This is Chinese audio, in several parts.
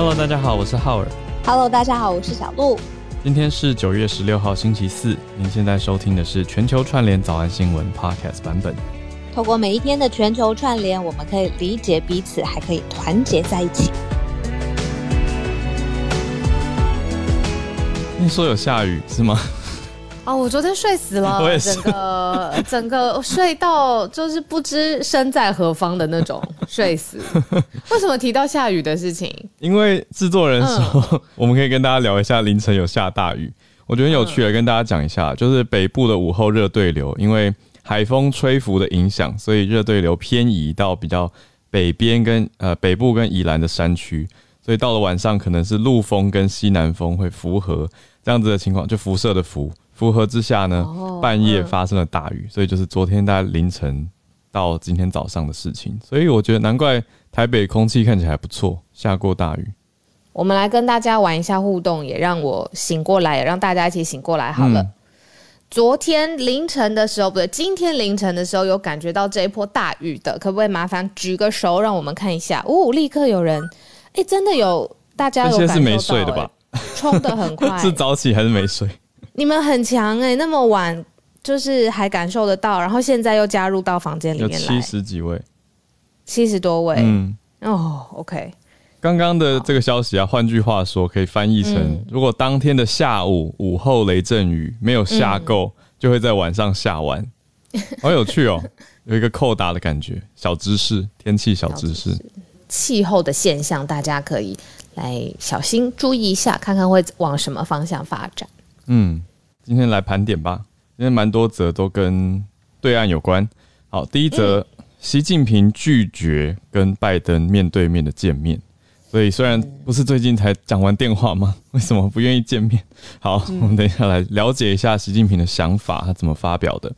Hello，大家好，我是浩尔。Hello，大家好，我是小鹿。今天是九月十六号，星期四。您现在收听的是全球串联早安新闻 Podcast 版本。透过每一天的全球串联，我们可以理解彼此，还可以团结在一起。听说有下雨是吗？哦，我昨天睡死了，我也是整个整个睡到就是不知身在何方的那种睡死。为什么提到下雨的事情？因为制作人说，我们可以跟大家聊一下凌晨有下大雨，我觉得很有趣的，跟大家讲一下，就是北部的午后热对流，因为海风吹拂的影响，所以热对流偏移到比较北边跟呃北部跟宜兰的山区，所以到了晚上可能是陆风跟西南风会符合这样子的情况，就辐射的辐符合之下呢，哦半夜嗯发生了大雨，所以就是昨天大概凌晨到今天早上的事情，所以我觉得难怪台北空气看起来还不错，下过大雨。我们来跟大家玩一下互动，也让我醒过来，也让大家一起醒过来好了。嗯昨天凌晨的时候，不对，今天凌晨的时候有感觉到这一波大雨的，可不可以麻烦举个手让我们看一下？哦，立刻有人，哎，真的有，大家有感受到这些是没睡的吧？冲的很快，是早起还是没睡？你们很强哎、那么晚就是还感受得到，然后现在又加入到房间里面来七，十几位。七十多位、嗯，哦，OK，刚刚的这个消息啊，换句话说，可以翻译成：嗯如果当天的下午午后雷阵雨没有下够，就会在晚上下完。好有趣哦，有一个扣打的感觉。小知识，天气小知识。气候的现象大家可以来小心注意一下，看看会往什么方向发展。嗯，今天来盘点吧。今天蛮多则都跟对岸有关。好，第一则，习近平拒绝跟拜登面对面的见面。所以虽然不是最近才讲完电话吗？为什么不愿意见面？好，我们等一下来了解一下习近平的想法，他怎么发表的？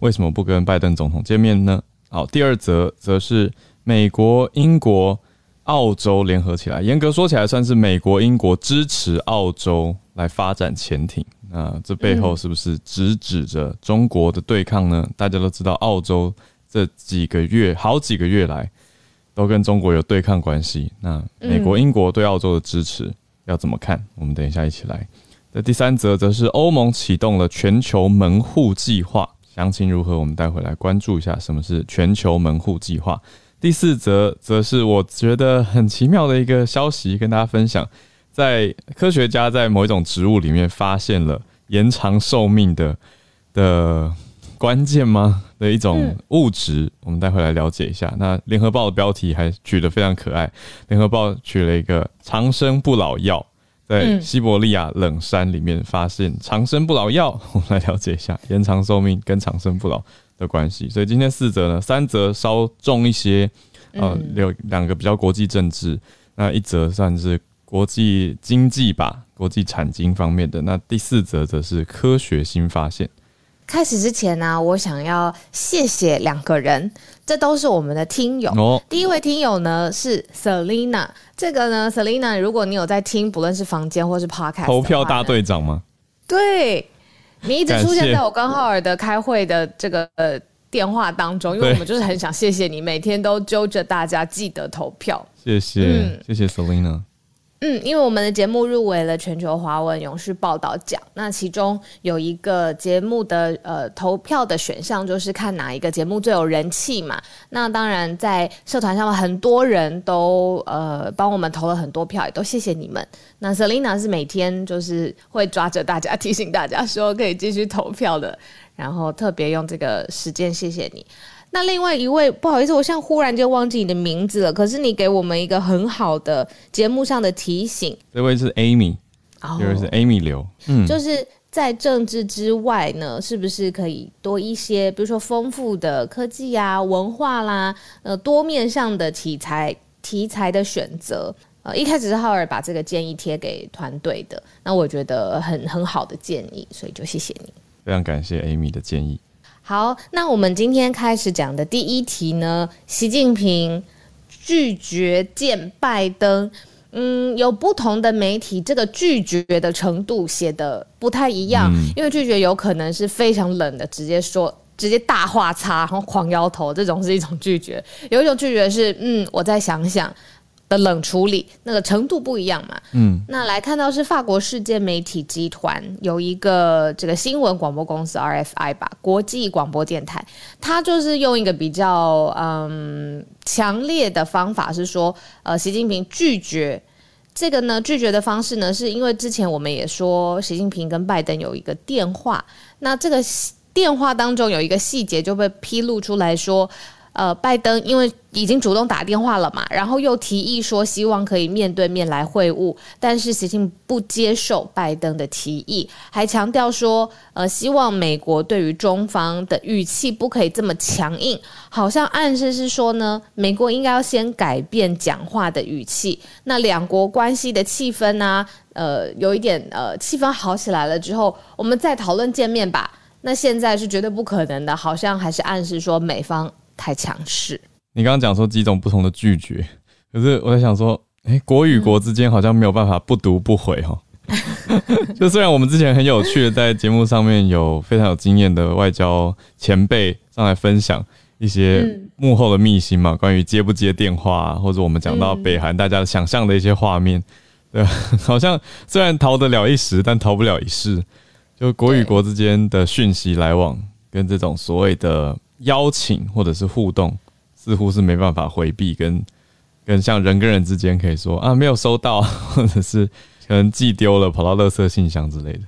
为什么不跟拜登总统见面呢？好，第二则则是美国、英国、澳洲联合起来，严格说起来算是美国、英国支持澳洲来发展潜艇。那这背后是不是直指着中国的对抗呢？大家都知道，澳洲这几个月、好几个月来都跟中国有对抗关系。那美国、英国对澳洲的支持要怎么看？我们等一下一起来。那第三则则是欧盟启动了全球门户计划，详情如何？我们待会来关注一下什么是全球门户计划。第四则则是我觉得很奇妙的一个消息，跟大家分享。在科学家在某一种植物里面发现了延长寿命的的关键吗？的一种物质，我们待会来了解一下。那联合报的标题还取得非常可爱，联合报取了一个“长生不老药”。在嗯西伯利亚冷山里面发现长生不老药，我们来了解一下延长寿命跟长生不老的关系。所以今天四则呢，三则稍重一些，呃，有两个比较国际政治，那一则算是国际经济吧，国际产经方面的。那第四则则是科学新发现。开始之前呢、我想要谢谢两个人，这都是我们的听友。哦，第一位听友呢是 Selina，这个呢，Selina，如果你有在听，不论是房间或是 Podcast，投票大队长吗？对你一直出现在我跟浩尔的开会的这个呃电话当中，因为我们就是很想谢谢你，每天都揪着大家记得投票。谢谢，嗯谢谢 Selina。嗯，因为我们的节目入围了全球华文勇士报道奖，那其中有一个节目的呃投票的选项，就是看哪一个节目最有人气嘛。那当然，在社团上面很多人都呃帮我们投了很多票，也都谢谢你们。那 Selina 是每天就是会抓着大家 提醒大家说可以继续投票的，然后特别用这个时间谢谢你。那另外一位，不好意思，我现在忽然间忘记你的名字了。可是你给我们一个很好的节目上的提醒，这位是 Amy，哦这位是 Amy 刘。嗯，就是在政治之外呢，是不是可以多一些，比如说丰富的科技啊、文化啦，呃，多面向的题材题材的选择。呃，一开始是浩尔把这个建议贴给团队的，那我觉得很很好的建议，所以就谢谢你。非常感谢 Amy 的建议。好，那我们今天开始讲的第一题呢，习近平拒绝见拜登。嗯，有不同的媒体这个拒绝的程度写的不太一样，因为拒绝有可能是非常冷的，直接说。直接大话叉，然后狂摇头，这种是一种拒绝；有一种拒绝是，嗯，我再想想，的冷处理，那个程度不一样嘛。嗯，那来看到是法国世界媒体集团有一个这个新闻广播公司 RFI 吧，国际广播电台，它就是用一个比较嗯强烈的方法是说，呃，习近平拒绝这个呢，拒绝的方式呢，是因为之前我们也说习近平跟拜登有一个电话，那这个电话当中有一个细节就被披露出来说。呃，拜登因为已经主动打电话了嘛，然后又提议说希望可以面对面来会晤，但是习近平不接受拜登的提议，还强调说，呃，希望美国对于中方的语气不可以这么强硬，好像暗示是说呢，美国应该要先改变讲话的语气。那两国关系的气氛呢，呃，有一点呃，气氛好起来了之后，我们再讨论见面吧。那现在是绝对不可能的，好像还是暗示说美方。太强势。你刚刚讲说几种不同的拒绝，可是我在想说，哎，国与国之间好像没有办法不读不回哈。就虽然我们之前很有趣的在节目上面有非常有经验的外交前辈上来分享一些幕后的秘辛嘛，关于接不接电话，或者我们讲到北韩大家想象的一些画面，对，好像虽然逃得了一时，但逃不了一世。就国与国之间的讯息来往，跟这种所谓的。邀请或者是互动，似乎是没办法回避，跟跟像人跟人之间可以说啊没有收到，或者是可能寄丢了，跑到垃圾信箱之类的。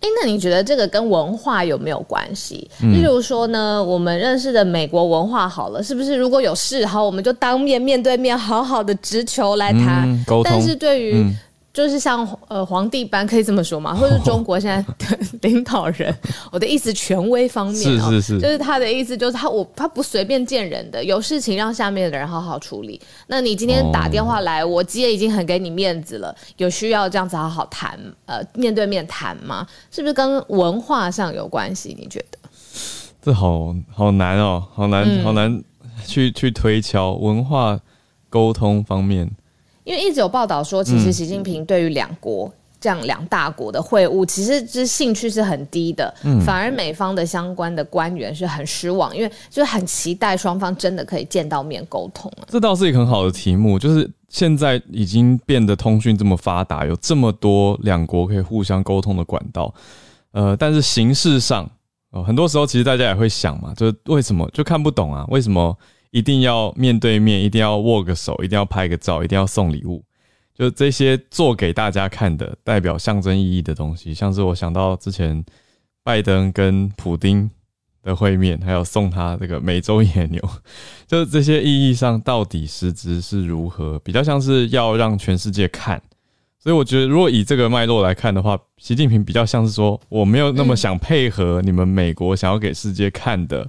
哎，那你觉得这个跟文化有没有关系？例如说呢，我们认识的美国文化好了，是不是如果有事好，我们就当面面对面好好的直球来谈沟通？但是对于就是像呃皇帝般可以这么说嘛，或者是中国现在的 领导人，我的意思权威方面是是是，就是他的意思就是他我他不随便见人的，有事情让下面的人好好处理。那你今天打电话来，我接已经很给你面子了，有需要这样子好好谈，呃，面对面谈吗？是不是跟文化上有关系？你觉得？这好好难哦，好难好难去去推敲文化沟通方面。因为一直有报道说，其实习近平对于两国这样两大国的会晤，其实是兴趣是很低的，反而美方的相关的官员是很失望，因为就是很期待双方真的可以见到面沟通这倒是一个很好的题目，就是现在已经变得通讯这么发达，有这么多两国可以互相沟通的管道，呃，但是形式上，哦，很多时候其实大家也会想嘛，就是为什么就看不懂啊？为什么？一定要面对面，一定要握个手，一定要拍个照，一定要送礼物，就这些做给大家看的，代表象征意义的东西，像是我想到之前拜登跟普丁的会面，还有送他这个美洲野牛，就是这些意义上到底实质是如何，比较像是要让全世界看。所以我觉得，如果以这个脉络来看的话，习近平比较像是说，我没有那么想配合你们美国想要给世界看的。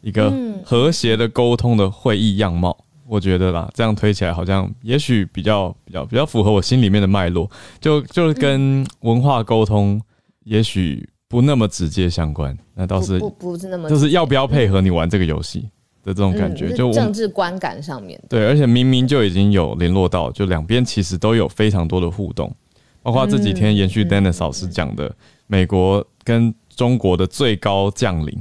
一个和谐的沟通的会议样貌，我觉得啦，这样推起来好像也许比较比较比较符合我心里面的脉络，就就是跟文化沟通也许不那么直接相关，那倒是不不是那么就是要不要配合你玩这个游戏的这种感觉，就政治观感上面对，而且明明就已经有联络到，就两边其实都有非常多的互动，包括这几天延续 Dennis 老师讲的，美国跟中国的最高将领。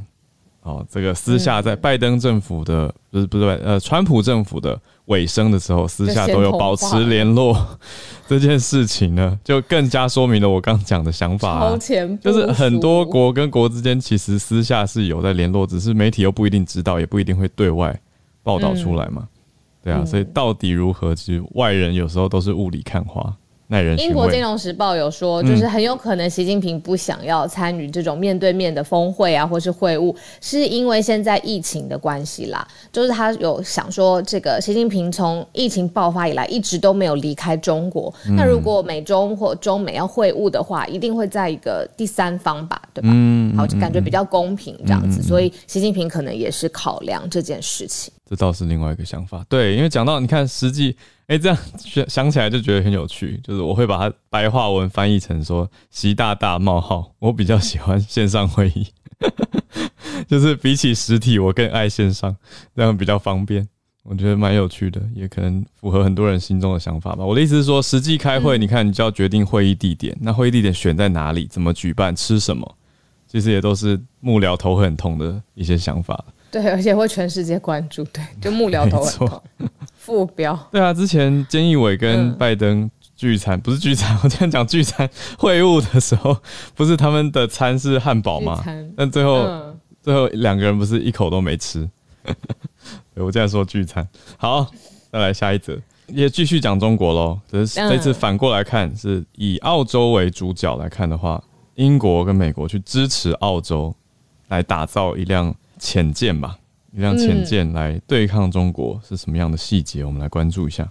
哦，这个私下在拜登政府的不是不是呃，川普政府的尾声的时候，私下都有保持联络这件事情呢，就更加说明了我刚讲的想法啊，就是很多国跟国之间其实私下是有在联络，只是媒体又不一定知道，也不一定会对外报道出来嘛，对啊，所以到底如何，其实外人有时候都是雾里看花。英国金融时报有说，就是很有可能习近平不想要参与这种面对面的峰会啊，或是会晤，是因为现在疫情的关系啦。就是他有想说，这个习近平从疫情爆发以来一直都没有离开中国。那如果美中或中美要会晤的话，一定会在一个第三方吧，对吧？嗯，好，感觉比较公平这样子。所以习近平可能也是考量这件事情。这倒是另外一个想法，对，因为讲到你看实际。哎，这样想想起来就觉得很有趣，就是我会把它白话文翻译成说“习大大冒号”，我比较喜欢线上会议，就是比起实体，我更爱线上，这样比较方便，我觉得蛮有趣的，也可能符合很多人心中的想法吧。我的意思是说，实际开会，你看你就要决定会议地点，那会议地点选在哪里，怎么举办，吃什么，其实也都是幕僚头很痛的一些想法。对，而且会全世界关注，对，就幕僚头很痛。副标。对啊，之前菅义伟跟拜登聚餐，不是聚餐，我今天讲聚餐会晤的时候，不是他们的餐是汉堡吗？但最后最后两个人不是一口都没吃。我这样说聚餐好，再来下一则，也继续讲中国喽。只是这次反过来看，是以澳洲为主角来看的话，英国跟美国去支持澳洲，来打造一辆潜舰吧，一辆潜舰来对抗中国是什么样的细节？我们来关注一下。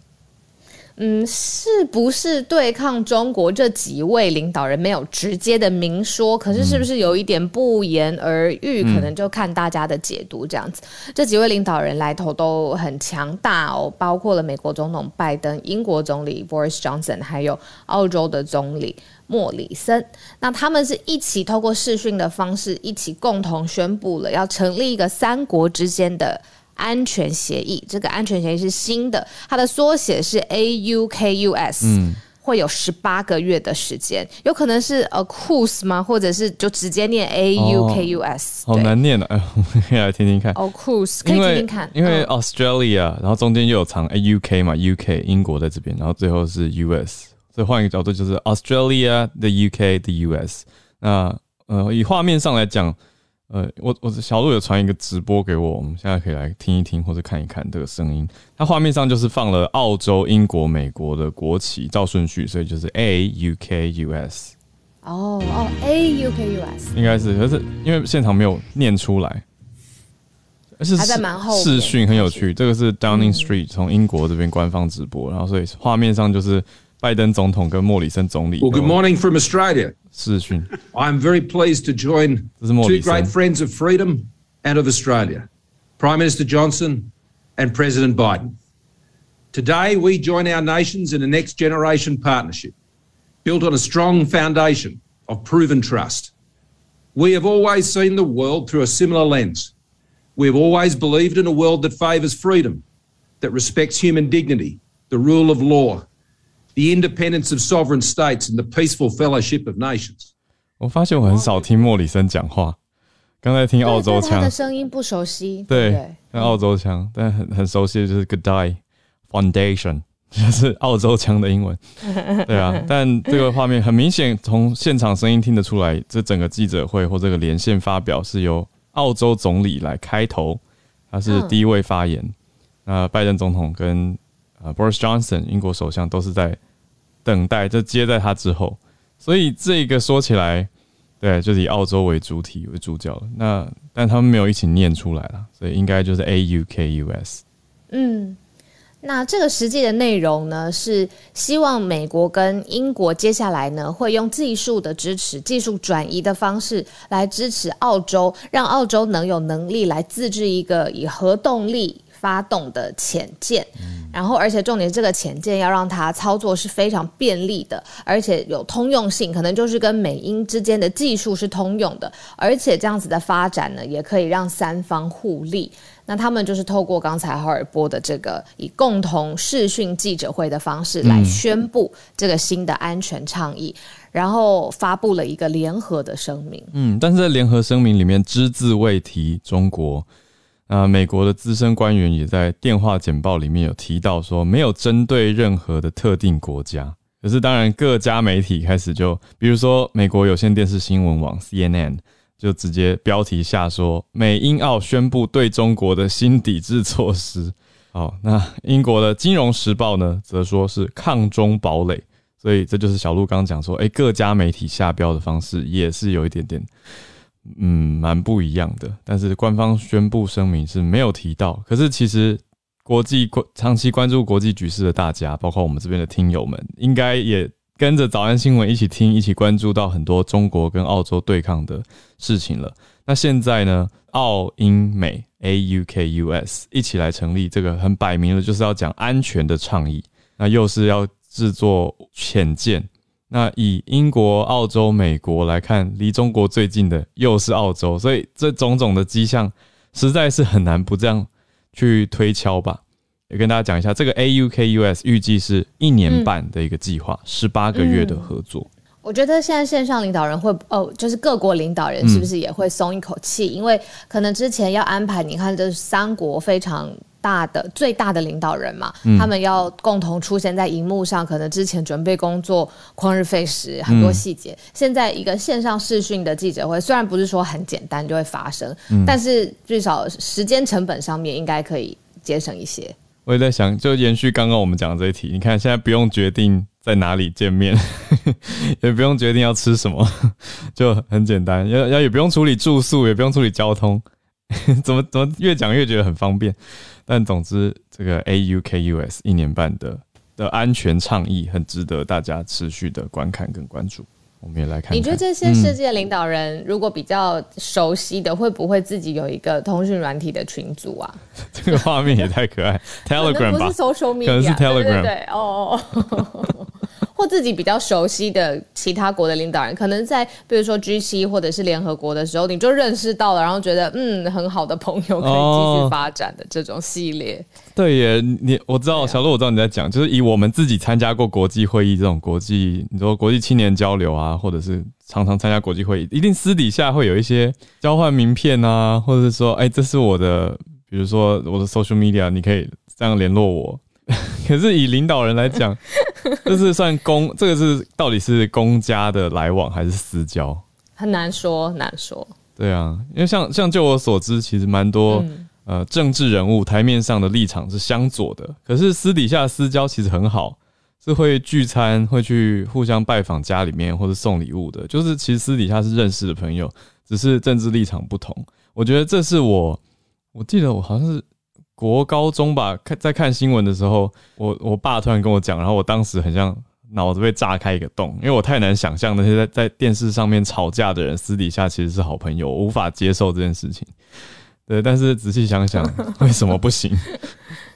嗯，是不是对抗中国？这几位领导人没有直接的明说，可是是不是有一点不言而喻？可能就看大家的解读这样子。这几位领导人来头都很强大哦，包括了美国总统拜登、英国总理 Boris Johnson，还有澳洲的总理莫里森。那他们是一起透过视讯的方式，一起共同宣布了要成立一个三国之间的。安全协议，这个安全协议是新的，它的缩写是 AUKUS，嗯，会有十八个月的时间，有可能是 AUKUS 吗？或者是就直接念 AUKUS？好难念的，哎，我们可以来听听看。AUKUS 可以听听看，因为 Australia，然后中间又有长 AUK 嘛，UK 英国在这边，然后最后是 US，所以换一个角度就是 Australia，the UK，the US。那呃，以画面上来讲。呃，我我小鹿有传一个直播给我，我们现在可以来听一听或者看一看这个声音。它画面上就是放了澳洲、英国、美国的国旗，照顺序，所以就是 A U K U S。哦哦，A U K U S，应该是，可是因为现场没有念出来，而是还在蛮后视讯很有趣。这个是 Downing Street 从英国这边官方直播，然后所以画面上就是拜登总统跟莫里森总理。Well, good morning from Australia. 视讯。I'm very pleased to join two great friends of freedom and of Australia, Prime Minister Johnson and President Biden. Today, we join our nations in a next generation partnership built on a strong foundation of proven trust. We have always seen the world through a similar lens. We have always believed in a world that favours freedom, that respects human dignity, the rule of law, the independence of sovereign states and the peaceful fellowship of nations。我发现我很少听莫里森讲话，刚才听澳洲腔，他的声音不熟悉。对，跟澳洲腔，但很很熟悉的就是 Good Day Foundation，就是澳洲腔的英文。对啊，但这个画面很明显，从现场声音听得出来，这整个记者会或这个连线发表是由澳洲总理来开头，他是第一位发言。那拜登总统跟呃 Boris Johnson 英国首相都是在。等待就接在他之后，所以这个说起来，对，就是以澳洲为主体为主角那但他们没有一起念出来了，所以应该就是 A U K U S。嗯，那这个实际的内容呢，是希望美国跟英国接下来呢，会用技术的支持、技术转移的方式来支持澳洲，让澳洲能有能力来自制一个以核动力。发动的潜舰，然后而且重点，这个潜舰要让它操作是非常便利的，而且有通用性，可能就是跟美英之间的技术是通用的，而且这样子的发展呢，也可以让三方互利。那他们就是透过刚才哈尔波的这个以共同视讯记者会的方式来宣布这个新的安全倡议，然后发布了一个联合的声明。嗯，但是在联合声明里面只字未提中国。那美国的资深官员也在电话简报里面有提到说，没有针对任何的特定国家。可是，当然各家媒体开始就，比如说美国有线电视新闻网 CNN 就直接标题下说，美英澳宣布对中国的新抵制措施。好，那英国的金融时报呢，则说是抗中堡垒。所以这就是小鹿刚讲说，哎，各家媒体下标的方式也是有一点点。嗯，蛮不一样的。但是官方宣布声明是没有提到。可是其实国际关长期关注国际局势的大家，包括我们这边的听友们，应该也跟着早安新闻一起听，一起关注到很多中国跟澳洲对抗的事情了。那现在呢，澳英美 AUKUS 一起来成立这个很摆明了就是要讲安全的倡议，那又是要制作潜舰。那以英国、澳洲、美国来看，离中国最近的又是澳洲，所以这种种的迹象实在是很难不这样去推敲吧。也跟大家讲一下，这个 AUKUS 预计是一年半的一个计划，十八个月的合作。我觉得现在线上领导人会哦，就是各国领导人是不是也会松一口气？因为可能之前要安排，你看这三国非常。大的、最大的领导人嘛，他们要共同出现在荧幕上，可能之前准备工作旷日费时，很多细节。现在一个线上视讯的记者会，虽然不是说很简单就会发生，但是至少时间成本上面应该可以节省一些。我也在想，就延续刚刚我们讲的这一题，你看现在不用决定在哪里见面，也不用决定要吃什么，就很简单，要要也不用处理住宿，也不用处理交通。怎么怎么越讲越觉得很方便，但总之这个 AUKUS 一年半的的安全倡议很值得大家持续的观看跟关注。我们也来看，你觉得这些世界领导人如果比较熟悉的，会不会自己有一个通讯软体的群组啊？这个画面也太可爱，Telegram 吧？可能是 Telegram，对哦。或自己比较熟悉的其他国的领导人，可能在比如说 G 七或者是联合国的时候，你就认识到了，然后觉得嗯很好的朋友可以继续发展的这种系列。对耶，你我知道小鹿，我知道你在讲，就是以我们自己参加过国际会议这种国际，你说国际青年交流啊，或者是常常参加国际会议，一定私底下会有一些交换名片啊，或者是说，哎，这是我的，比如说我的 social media，你可以这样联络我。可是以领导人来讲，这是算公，这个是到底是公家的来往还是私交？很难说，难说。对啊，因为像像就我所知，其实蛮多呃政治人物台面上的立场是相左的，可是私底下私交其实很好，是会聚餐，会去互相拜访家里面或者送礼物的，就是其实私底下是认识的朋友，只是政治立场不同。我觉得这是我，我记得我好像是。国高中吧，看在看新闻的时候，我我爸突然跟我讲，然后我当时很像脑子被炸开一个洞，因为我太难想象那些在在电视上面吵架的人私底下其实是好朋友，无法接受这件事情。对，但是仔细想想，为什么不行？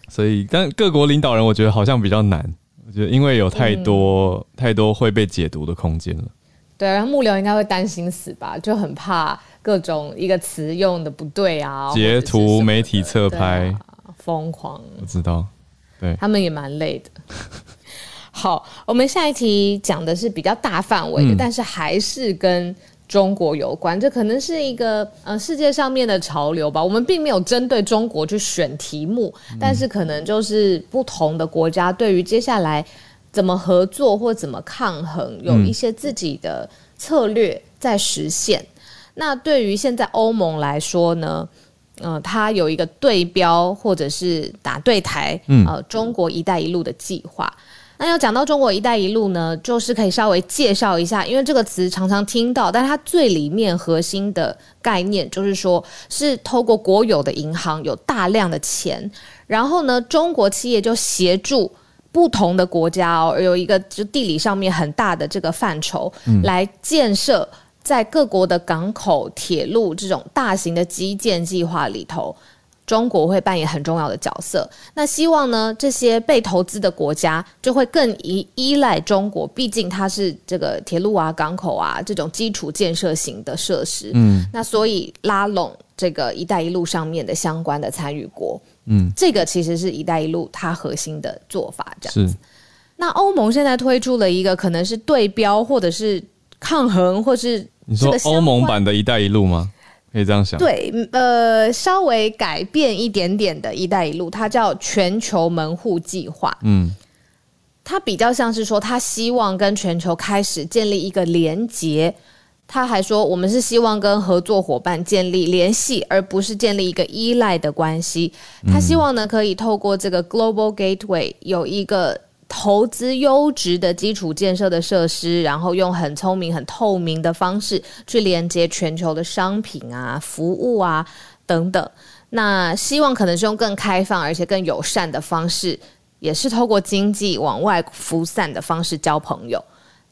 所以，但各国领导人，我觉得好像比较难。我觉得因为有太多太多会被解读的空间了。对，然后幕僚应该会担心死吧，就很怕各种一个词用的不对啊，截图媒体侧拍。疯狂，我知道，对他们也蛮累的。好，我们下一题讲的是比较大范围的，但是还是跟中国有关。这可能是一个呃世界上面的潮流吧。我们并没有针对中国去选题目，但是可能就是不同的国家对于接下来怎么合作或怎么抗衡，有一些自己的策略在实现。那对于现在欧盟来说呢？嗯，它有一个对标或者是打对台，嗯呃，中国“一带一路”的计划。那要讲到中国“一带一路”呢，就是可以稍微介绍一下，因为这个词常常听到，但它最里面核心的概念就是说，是透过国有的银行有大量的钱，然后呢，中国企业就协助不同的国家哦，有一个就地理上面很大的这个范畴来建设。在各国的港口、铁路这种大型的基建计划里头，中国会扮演很重要的角色。那希望呢，这些被投资的国家就会更依依赖中国，毕竟它是这个铁路啊、港口啊这种基础建设型的设施。嗯，那所以拉拢这个“一带一路”上面的相关的参与国。嗯，这个其实是一带一路它核心的做法。这样子，那欧盟现在推出了一个可能是对标，或者是。抗衡，或是你说欧盟版的一带一路吗？可以这样想。对，呃，稍微改变一点点的一带一路，它叫全球门户计划。嗯，它比较像是说，他希望跟全球开始建立一个连结。他还说，我们是希望跟合作伙伴建立联系，而不是建立一个依赖的关系。他希望呢，可以透过这个 Global Gateway 有一个。投资优质的基础建设的设施，然后用很聪明、很透明的方式去连接全球的商品啊、服务啊等等。那希望可能是用更开放而且更友善的方式，也是透过经济往外扩散的方式交朋友。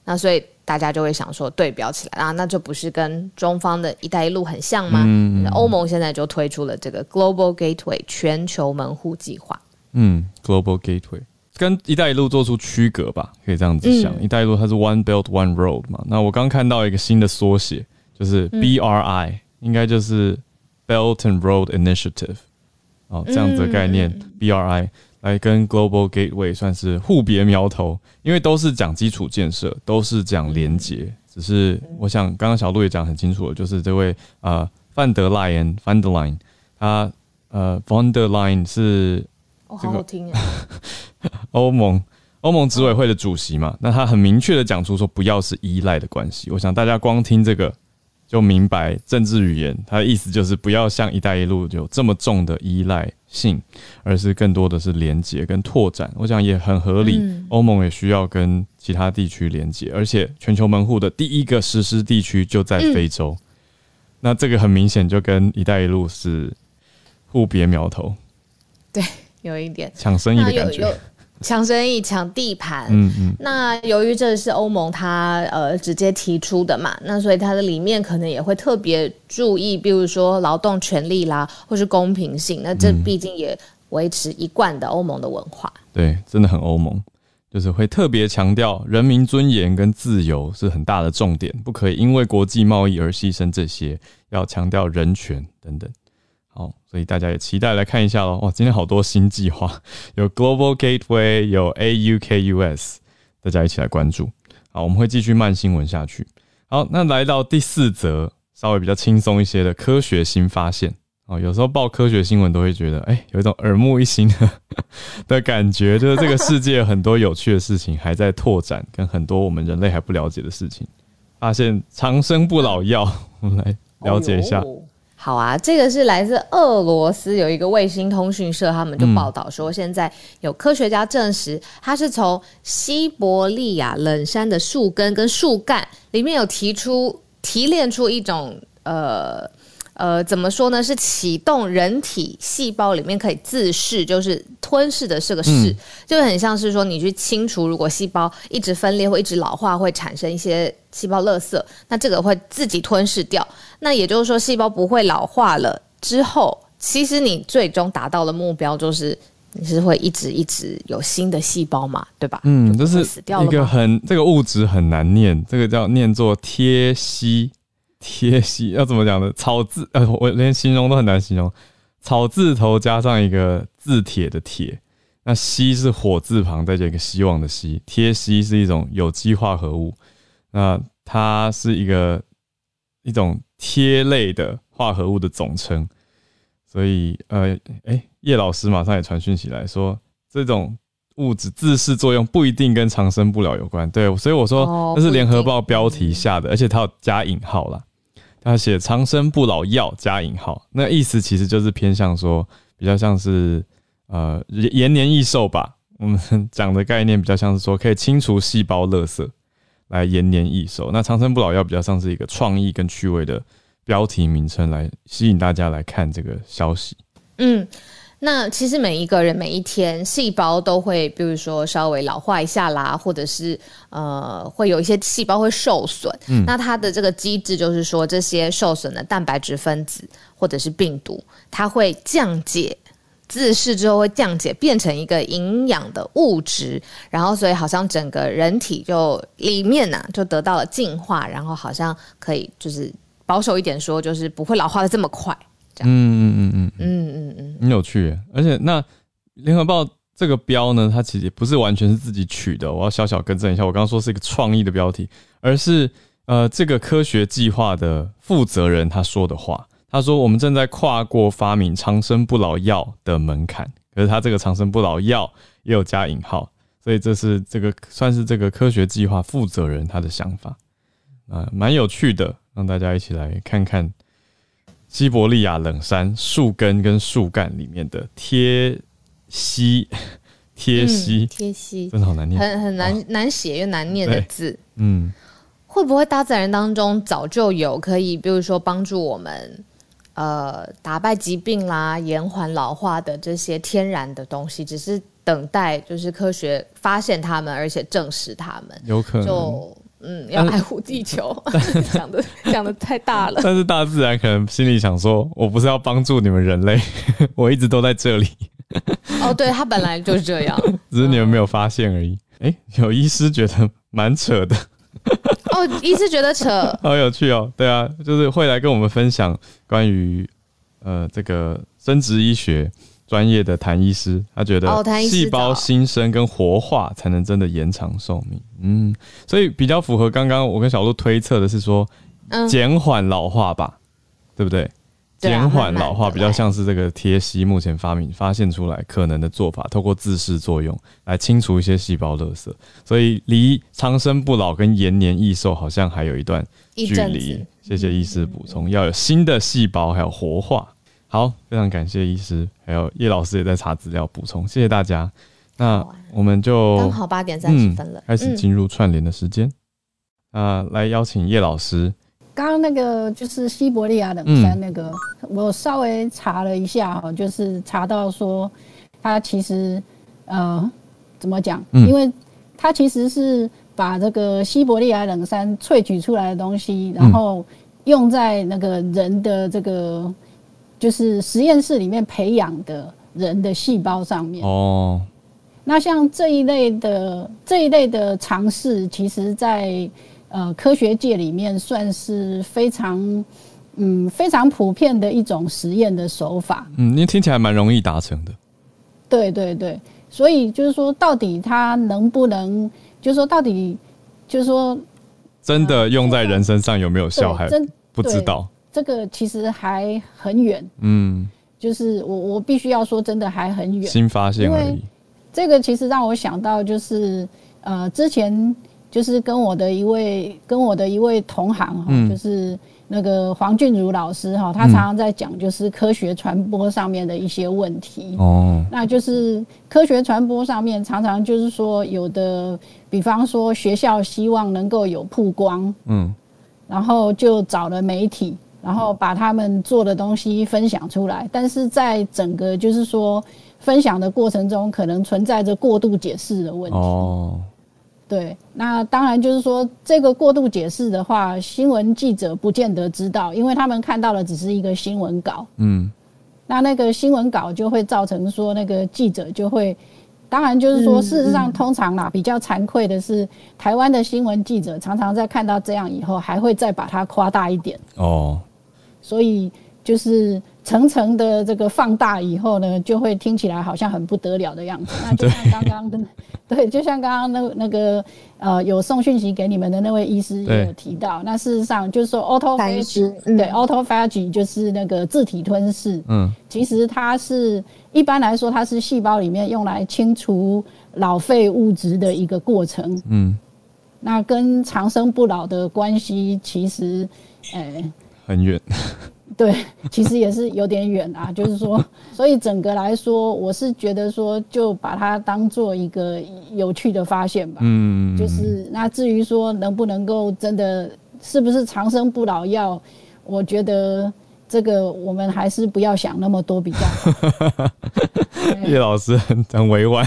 那所以大家就会想说，对标起来啊，那就不是跟中方的一带一路很像吗？欧盟现在就推出了这个 Global Gateway 全球门户计划。嗯，Global Gateway。跟“一带一路”做出区隔吧，可以这样子想，“一带一路”它是 One Belt One Road 嘛。那我刚看到一个新的缩写，就是 BRI，应该就是 Belt and Road Initiative，哦，这样子的概念，BRI 来跟 Global Gateway 算是互别苗头，因为都是讲基础建设，都是讲连接。只是我想，刚刚小路也讲很清楚了，就是这位呃范德莱恩 （Van der Line），他呃 Van der Line 是。好好听啊！欧盟欧盟执委会的主席嘛，那他很明确的讲出说不要是依赖的关系。我想大家光听这个就明白政治语言，他的意思就是不要像“一带一路”有这么重的依赖性，而是更多的是连接跟拓展。我想也很合理，欧盟也需要跟其他地区连接，而且全球门户的第一个实施地区就在非洲，那这个很明显就跟“一带一路”是互别苗头。对，有一点抢生意的感觉。抢生意、抢地盘，嗯嗯。那由于这是欧盟它呃直接提出的嘛，那所以它的里面可能也会特别注意，比如说劳动权利啦，或是公平性。那这毕竟也维持一贯的欧盟的文化。对，真的很欧盟，就是会特别强调人民尊严跟自由是很大的重点，不可以因为国际贸易而牺牲这些，要强调人权等等。所以大家也期待来看一下喽。哇，今天好多新计划，有 Global Gateway，有 AUKUS，大家一起来关注。好，我们会继续慢新闻下去。好，那来到第四则，稍微比较轻松一些的科学新发现。哦，有时候报科学新闻都会觉得，哎，有一种耳目一新的 的感觉，就是这个世界很多有趣的事情还在拓展，跟很多我们人类还不了解的事情。发现长生不老药，我们来了解一下。好啊，这个是来自俄罗斯有一个卫星通讯社，他们就报道说，现在有科学家证实，它是从西伯利亚冷杉的树根跟树干里面有提出提炼出一种呃。呃，怎么说呢？是启动人体细胞里面可以自噬，就是吞噬的这个噬，就很像是说你去清除，如果细胞一直分裂或一直老化，会产生一些细胞垃圾，那这个会自己吞噬掉。那也就是说，细胞不会老化了之后，其实你最终达到的目标就是你是会一直一直有新的细胞嘛，对吧？嗯，就是一个很这个物质很难念，这个叫念作贴息。贴息要怎么讲呢？草字呃，我连形容都很难形容。草字头加上一个字铁的铁，那锡是火字旁再加一个希望的希。贴息是一种有机化合物，那它是一个一种贴类的化合物的总称。所以呃，哎，叶老师马上也传讯起来说，这种物质自噬作用不一定跟长生不老有关。对，所以我说这是联合报标题下的，而且它有加引号啦。他写“长生不老药”加引号，那意思其实就是偏向说，比较像是呃延年益寿吧。我们讲的概念比较像是说，可以清除细胞垃圾来延年益寿。那“长生不老药”比较像是一个创意跟趣味的标题名称，来吸引大家来看这个消息。嗯。那其实每一个人每一天细胞都会，比如说稍微老化一下啦，或者是呃会有一些细胞会受损。嗯，那它的这个机制就是说，这些受损的蛋白质分子或者是病毒，它会降解，自噬之后会降解变成一个营养的物质，然后所以好像整个人体就里面呢就得到了进化，然后好像可以就是保守一点说，就是不会老化的这么快。嗯嗯嗯嗯嗯嗯嗯，很有趣。而且那联合报这个标呢，它其实不是完全是自己取的。我要小小更正一下，我刚刚说是一个创意的标题，而是呃这个科学计划的负责人他说的话。他说我们正在跨过发明长生不老药的门槛，可是他这个长生不老药也有加引号，所以这是这个算是这个科学计划负责人他的想法。啊，蛮有趣的，让大家一起来看看。西伯利亚冷杉树根跟树干里面的贴息，贴息，贴息，真的好难念，很很难难写又难念的字。嗯，会不会大自然当中早就有可以，比如说帮助我们呃打败疾病啦、延缓老化的这些天然的东西，只是等待就是科学发现它们，而且证实它们，有可能就。嗯，要爱护地球，讲的讲的太大了。但是大自然可能心里想说，我不是要帮助你们人类，我一直都在这里。哦，对，他本来就是这样，只是你们没有发现而已。哎，有医师觉得蛮扯的。哦，一直觉得扯，好 有趣哦。对啊，就是会来跟我们分享关于呃这个生殖医学。专业的谭医师，他觉得细胞新生跟活化才能真的延长寿命。嗯，所以比较符合刚刚我跟小鹿推测的是说，减缓老化吧，对不对？减缓老化，比较像是这个贴息目前发明发现出来可能的做法，透过自噬作用来清除一些细胞垃圾，所以离长生不老跟延年益寿好像还有一段距离。谢谢医师补充，要有新的细胞还有活化。好，非常感谢医师，还有叶老师也在查资料补充，谢谢大家。那我们就刚好八点三十分了，开始进入串联的时间。啊，来邀请叶老师。刚刚那个就是西伯利亚冷杉那个，我稍微查了一下哈，就是查到说，它其实呃怎么讲？因为它其实是把这个西伯利亚冷杉萃取出来的东西，然后用在那个人的这个就是实验室里面培养的人的细胞上面。哦，那像这一类的这一类的尝试，其实在。呃，科学界里面算是非常，嗯，非常普遍的一种实验的手法。嗯，你听起来蛮容易达成的。对对对，所以就是说，到底它能不能，就是说，到底就是说，真的用在人身上有没有效，还真不知道。这个其实还很远。嗯，就是我我必须要说，真的还很远。新发现而已。这个其实让我想到，就是呃，之前。就是跟我的一位跟我的一位同行哈，就是那个黄俊如老师哈，他常常在讲就是科学传播上面的一些问题。哦。那就是科学传播上面常常就是说有的，比方说学校希望能够有曝光，嗯，然后就找了媒体，然后把他们做的东西分享出来，但是在整个就是说分享的过程中，可能存在着过度解释的问题。哦。对，那当然就是说，这个过度解释的话，新闻记者不见得知道，因为他们看到的只是一个新闻稿。嗯，那那个新闻稿就会造成说，那个记者就会，当然就是说，事实上通常啦，比较惭愧的是，台湾的新闻记者常常在看到这样以后，还会再把它夸大一点。哦，所以就是。层层的这个放大以后呢，就会听起来好像很不得了的样子。那就像刚刚的，对，就像刚刚那那个呃，有送讯息给你们的那位医师也有提到。那事实上就是说，autophagy，对，autophagy 就是那个自体吞噬。嗯，其实它是一般来说，它是细胞里面用来清除老废物质的一个过程。嗯，那跟长生不老的关系其实，哎，很远。对，其实也是有点远啊，就是说，所以整个来说，我是觉得说，就把它当做一个有趣的发现吧。嗯，就是那至于说能不能够真的是不是长生不老药，我觉得这个我们还是不要想那么多比较好。叶老师很很委婉，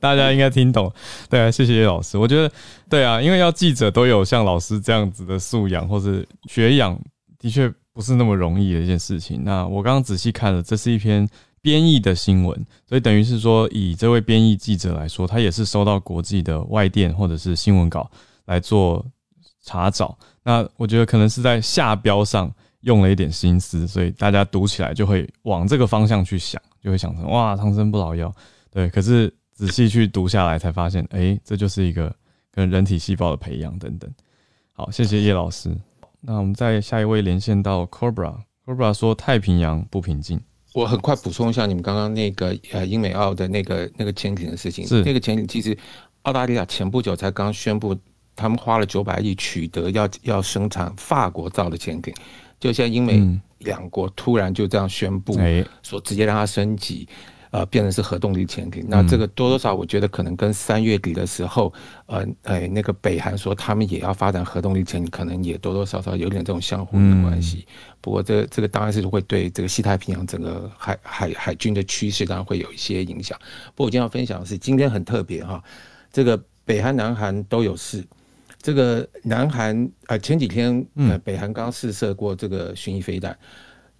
大家应该听懂。对啊，谢谢叶老师。我觉得对啊，因为要记者都有像老师这样子的素养或者学养，的确。不是那么容易的一件事情。那我刚刚仔细看了，这是一篇编译的新闻，所以等于是说，以这位编译记者来说，他也是收到国际的外电或者是新闻稿来做查找。那我觉得可能是在下标上用了一点心思，所以大家读起来就会往这个方向去想，就会想成哇，长生不老药。对，可是仔细去读下来才发现，哎，这就是一个跟人体细胞的培养等等。好，谢谢叶老师。那我们再下一位连线到 Cobra，Cobra 说太平洋不平静。我很快补充一下你们刚刚那个呃英美澳的那个那个潜艇的事情。是那个潜艇，其实澳大利亚前不久才刚宣布，他们花了九百亿取得要要生产法国造的潜艇，就现在英美两国突然就这样宣布，说直接让它升级。呃，变成是核动力潜艇，那这个多多少，我觉得可能跟三月底的时候，呃，哎，那个北韩说他们也要发展核动力潜艇，可能也多多少少有点这种相互的关系。不过，这这个当然是会对这个西太平洋整个海海海军的趋势，当然会有一些影响。不过，我今天要分享的是，今天很特别哈，这个北韩、南韩都有事。这个南韩啊，前几天呃，北韩刚试射过这个巡弋飞弹。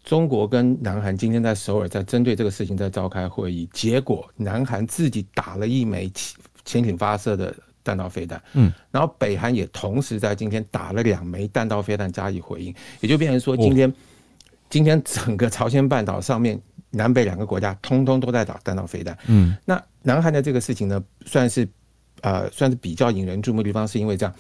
中国跟南韩今天在首尔在针对这个事情在召开会议，结果南韩自己打了一枚潜艇发射的弹道飞弹，嗯，然后北韩也同时在今天打了两枚弹道飞弹加以回应，也就变成说今天今天整个朝鲜半岛上面南北两个国家通通都在打弹道飞弹，嗯，那南韩的这个事情呢，算是呃算是比较引人注目的地方，是因为这样，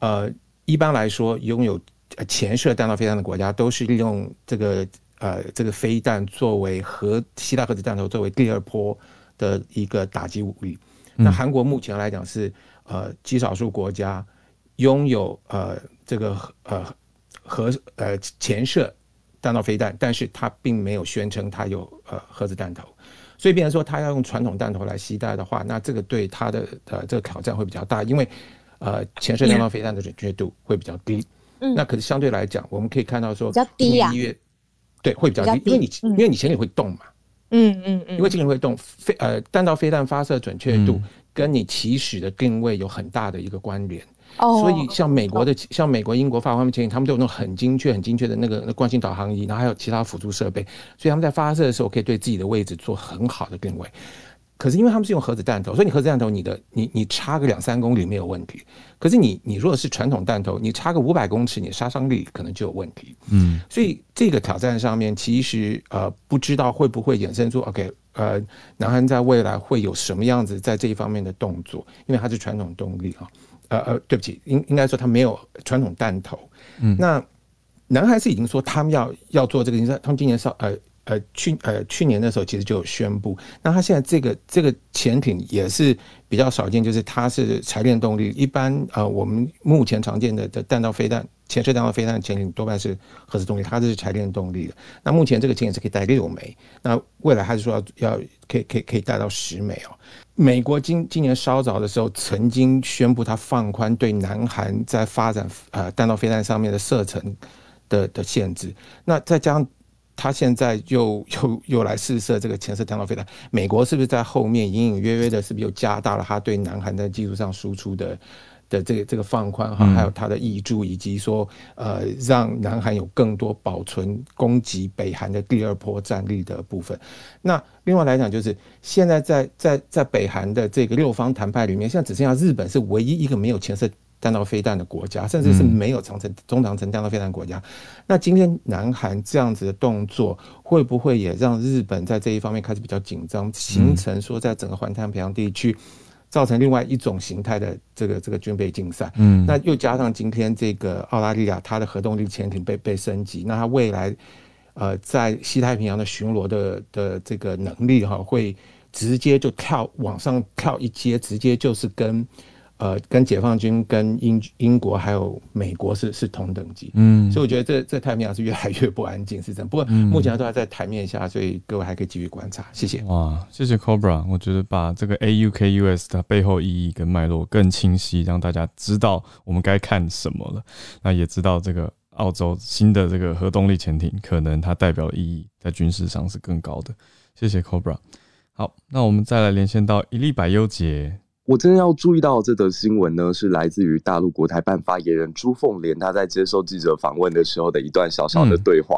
呃，一般来说拥有潜射弹道飞弹的国家都是利用这个。呃这个飞弹作为核希腊核子弹头作为第二波的一个打击武力。那韩国目前来讲是呃极少数国家拥有呃这个呃核呃潜射弹道飞弹，但是它并没有宣称它有呃核子弹头。所以，变成说他要用传统弹头来携带的话，那这个对他的呃这个挑战会比较大，因为呃潜射弹道飞弹的准确度会比较低。嗯，那可是相对来讲，我们可以看到说比较低呀，对，会比较低，因为你因为你潜艇会动嘛。嗯嗯嗯，因为潜艇会动，飞呃弹道飞弹发射准确度跟你起始的定位有很大的一个关联。所以像美国的，像美国、英国、法国他们潜艇，他们都有那种很精确、很精确的那个那惯性导航仪，然后还有其他辅助设备，所以他们在发射的时候可以对自己的位置做很好的定位。可是因为他们是用核子弹头，所以你核子弹头，你的你你插个两三公里没有问题。可是你你如果是传统弹头，你插个五百公尺，你杀伤力可能就有问题。嗯，所以这个挑战上面，其实呃不知道会不会衍生出 OK 呃，南韩在未来会有什么样子在这一方面的动作，因为它是传统动力啊。呃呃，对不起，应应该说它没有传统弹头。嗯，那南韩是已经说他们要要做这个，你知他们今年上呃呃去呃去年的时候其实就有宣布。那它现在这个这个潜艇也是比较少见，就是它是柴电动力。一般呃我们目前常见的的弹道飞弹。潜射弹道飞弹潜艇多半是核子动力，它这是柴电动力的。那目前这个潜艇是可以带六枚，那未来还是说要要可以可以可以带到十枚哦。美国今今年稍早的时候曾经宣布，它放宽对南韩在发展呃弹道飞弹上面的射程的的限制。那再加上它现在又又又来试射这个潜射弹道飞弹，美国是不是在后面隐隐约约的，是不是又加大了他对南韩在技术上输出的？的这个这个放宽哈，还有它的益助，以及说呃，让南韩有更多保存攻击北韩的第二波战力的部分。那另外来讲，就是现在在在在北韩的这个六方谈判里面，现在只剩下日本是唯一一个没有潜射弹道飞弹的国家，甚至是没有长城中长程弹道飞弹国家。那今天南韩这样子的动作，会不会也让日本在这一方面开始比较紧张，形成说在整个环太平洋地区？造成另外一种形态的这个这个军备竞赛，嗯，那又加上今天这个澳大利亚它的核动力潜艇被被升级，那它未来呃在西太平洋的巡逻的的这个能力哈，会直接就跳往上跳一阶，直接就是跟。呃，跟解放军、跟英英国还有美国是是同等级，嗯，所以我觉得这这太平洋是越来越不安静，是这样。不过目前都还在台面下，所以各位还可以继续观察。谢谢。哇，谢谢 Cobra，我觉得把这个 AUKUS 的背后意义跟脉络更清晰，让大家知道我们该看什么了。那也知道这个澳洲新的这个核动力潜艇，可能它代表意义在军事上是更高的。谢谢 Cobra。好，那我们再来连线到一粒百优节。我真的要注意到这则新闻呢，是来自于大陆国台办发言人朱凤莲，他在接受记者访问的时候的一段小小的对话。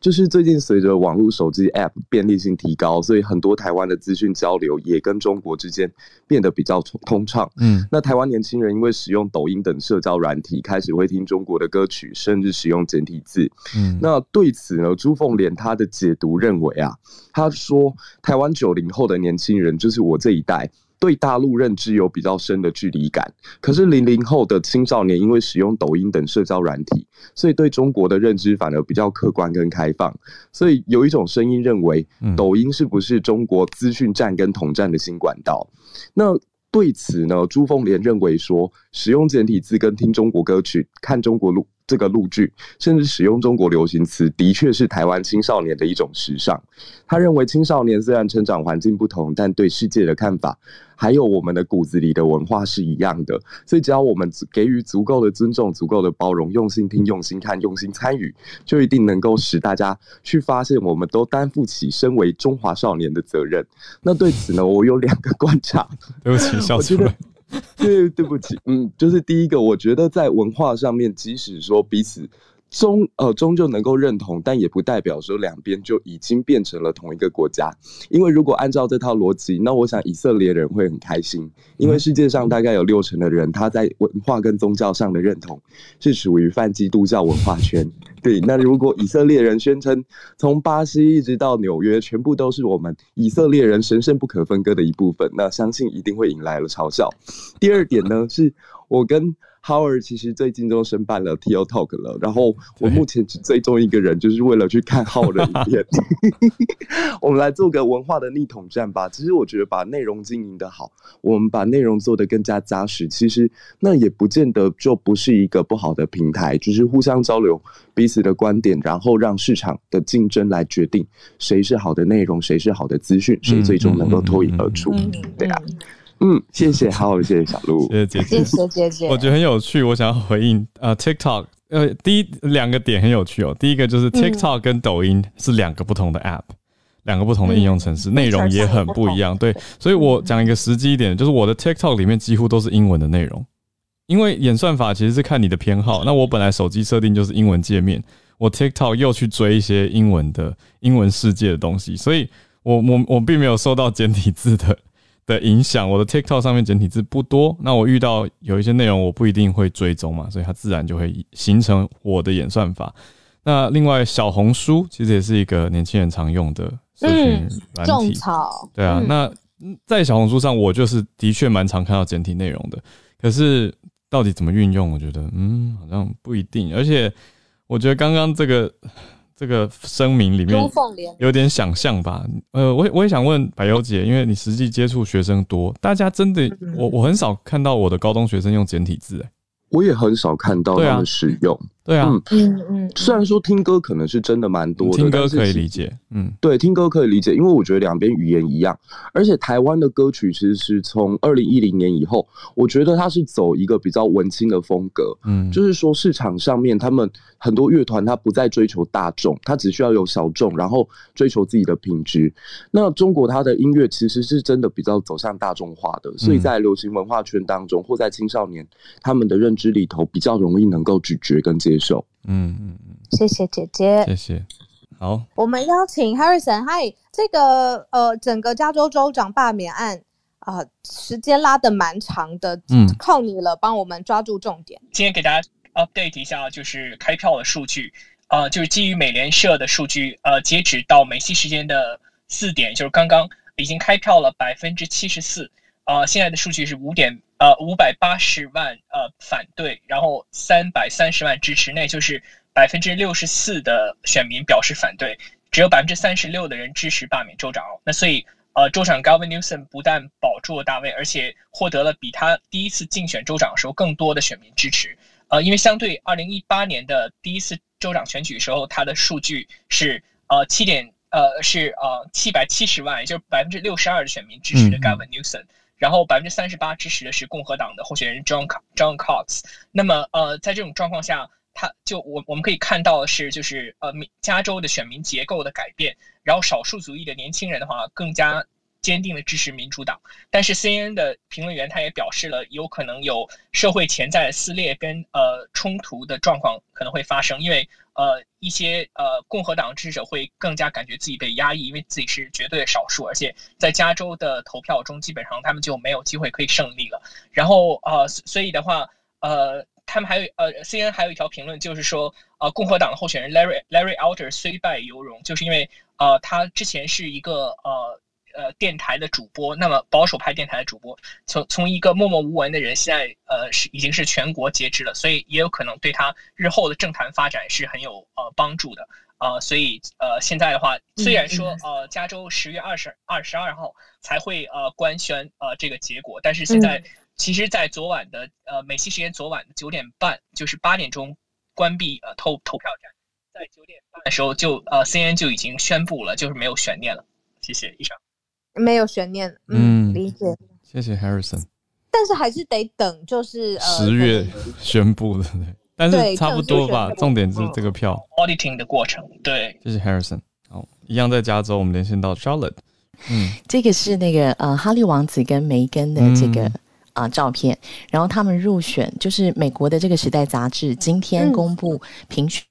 就是最近随着网络手机 App 便利性提高，所以很多台湾的资讯交流也跟中国之间变得比较通畅。嗯，那台湾年轻人因为使用抖音等社交软体，开始会听中国的歌曲，甚至使用简体字。嗯，那对此呢，朱凤莲他的解读认为啊，他说台湾九零后的年轻人就是我这一代。对大陆认知有比较深的距离感，可是零零后的青少年因为使用抖音等社交软体，所以对中国的认知反而比较客观跟开放。所以有一种声音认为，抖音是不是中国资讯战跟统战的新管道？那对此呢，朱凤莲认为说，使用简体字跟听中国歌曲、看中国录。这个录剧，甚至使用中国流行词，的确是台湾青少年的一种时尚。他认为，青少年虽然成长环境不同，但对世界的看法，还有我们的骨子里的文化是一样的。所以，只要我们给予足够的尊重、足够的包容，用心听、用心看、用心参与，就一定能够使大家去发现，我们都担负起身为中华少年的责任。那对此呢，我有两个观察。对不起，笑出来。对，对不起，嗯，就是第一个，我觉得在文化上面，即使说彼此。终呃终究能够认同，但也不代表说两边就已经变成了同一个国家。因为如果按照这套逻辑，那我想以色列人会很开心，因为世界上大概有六成的人他在文化跟宗教上的认同是属于泛基督教文化圈。对，那如果以色列人宣称从巴西一直到纽约全部都是我们以色列人神圣不可分割的一部分，那相信一定会引来了嘲笑。第二点呢，是我跟。Howard 其实最近都申办了 T O Talk 了，然后我目前只追踪一个人，就是为了去看 Howard 的影片。我们来做个文化的逆统战吧。其实我觉得把内容经营的好，我们把内容做得更加扎实，其实那也不见得就不是一个不好的平台，就是互相交流彼此的观点，然后让市场的竞争来决定谁是好的内容，谁是好的资讯，谁最终能够脱颖而出。对啊。嗯，谢谢，好，谢谢小鹿，谢谢姐姐，谢谢姐姐。我觉得很有趣，我想要回应呃，TikTok，呃，第一两个点很有趣哦。第一个就是 TikTok 跟抖音是两个不同的 App，两个不同的应用程式，内容也很不一样。对，所以我讲一个实际一点，就是我的 TikTok 里面几乎都是英文的内容，因为演算法其实是看你的偏好。那我本来手机设定就是英文界面，我 TikTok 又去追一些英文的英文世界的东西，所以我我我并没有收到简体字的。的影响，我的 TikTok 上面简体字不多，那我遇到有一些内容我不一定会追踪嘛，所以它自然就会形成我的演算法。那另外小红书其实也是一个年轻人常用的社群软体，对啊。那在小红书上，我就是的确蛮常看到简体内容的，可是到底怎么运用，我觉得嗯好像不一定，而且我觉得刚刚这个。这个声明里面有点想象吧，呃，我我也想问百优姐，因为你实际接触学生多，大家真的，我我很少看到我的高中学生用简体字，哎，我也很少看到他们使用。对啊，嗯。嗯，虽然说听歌可能是真的蛮多的，听歌可以理解，嗯，对，听歌可以理解，因为我觉得两边语言一样，而且台湾的歌曲其实是从二零一零年以后，我觉得它是走一个比较文青的风格，嗯，就是说市场上面他们很多乐团他不再追求大众，他只需要有小众，然后追求自己的品质。那中国它的音乐其实是真的比较走向大众化的，所以在流行文化圈当中或在青少年他们的认知里头比较容易能够咀嚼跟接。接受，嗯嗯嗯，谢谢姐姐，谢谢。好，我们邀请 Harrison，嗨，这个呃，整个加州州长罢免案啊，时间拉的蛮长的，嗯，靠你了，帮我们抓住重点。今天给大家 update 一下，就是开票的数据，呃，就是基于美联社的数据，呃，截止到美西时间的四点，就是刚刚已经开票了百分之七十四，呃，现在的数据是五点。呃，五百八十万呃反对，然后三百三十万支持，那就是百分之六十四的选民表示反对，只有百分之三十六的人支持罢免州长。那所以，呃，州长 Gavin Newsom 不但保住了大卫，而且获得了比他第一次竞选州长时候更多的选民支持。呃，因为相对二零一八年的第一次州长选举时候，他的数据是呃七点呃是呃七百七十万，也就是百分之六十二的选民支持的 Gavin Newsom。然后百分之三十八支持的是共和党的候选人 John John Cox。那么，呃，在这种状况下，他就我我们可以看到的是，就是呃，加州的选民结构的改变。然后，少数族裔的年轻人的话，更加坚定的支持民主党。但是，CNN 的评论员他也表示了，有可能有社会潜在撕裂跟呃冲突的状况可能会发生，因为。呃，一些呃共和党支持者会更加感觉自己被压抑，因为自己是绝对少数，而且在加州的投票中，基本上他们就没有机会可以胜利了。然后呃，所以的话，呃，他们还有呃，C N 还有一条评论，就是说，呃，共和党的候选人 Larry Larry Alder 虽败犹荣，就是因为呃，他之前是一个呃。呃，电台的主播，那么保守派电台的主播，从从一个默默无闻的人，现在呃是已经是全国皆知了，所以也有可能对他日后的政坛发展是很有呃帮助的呃，所以呃现在的话，虽然说呃加州十月二十二十二号才会呃官宣呃这个结果，但是现在其实，在昨晚的呃美西时间昨晚九点半，就是八点钟关闭呃投投票站，在九点半的时候就呃 C N 就已经宣布了，就是没有悬念了。谢谢，以上。没有悬念，嗯，理解。谢谢 Harrison。但是还是得等，就是十月 宣布的，但是差不多吧。重点是这个票 auditing 的过程。对，谢谢 Harrison。好，一样在加州，我们连线到 Charlotte。嗯，这个是那个呃哈利王子跟梅根的这个啊照片，然后他们入选，就是美国的这个时代杂志今天公布评选。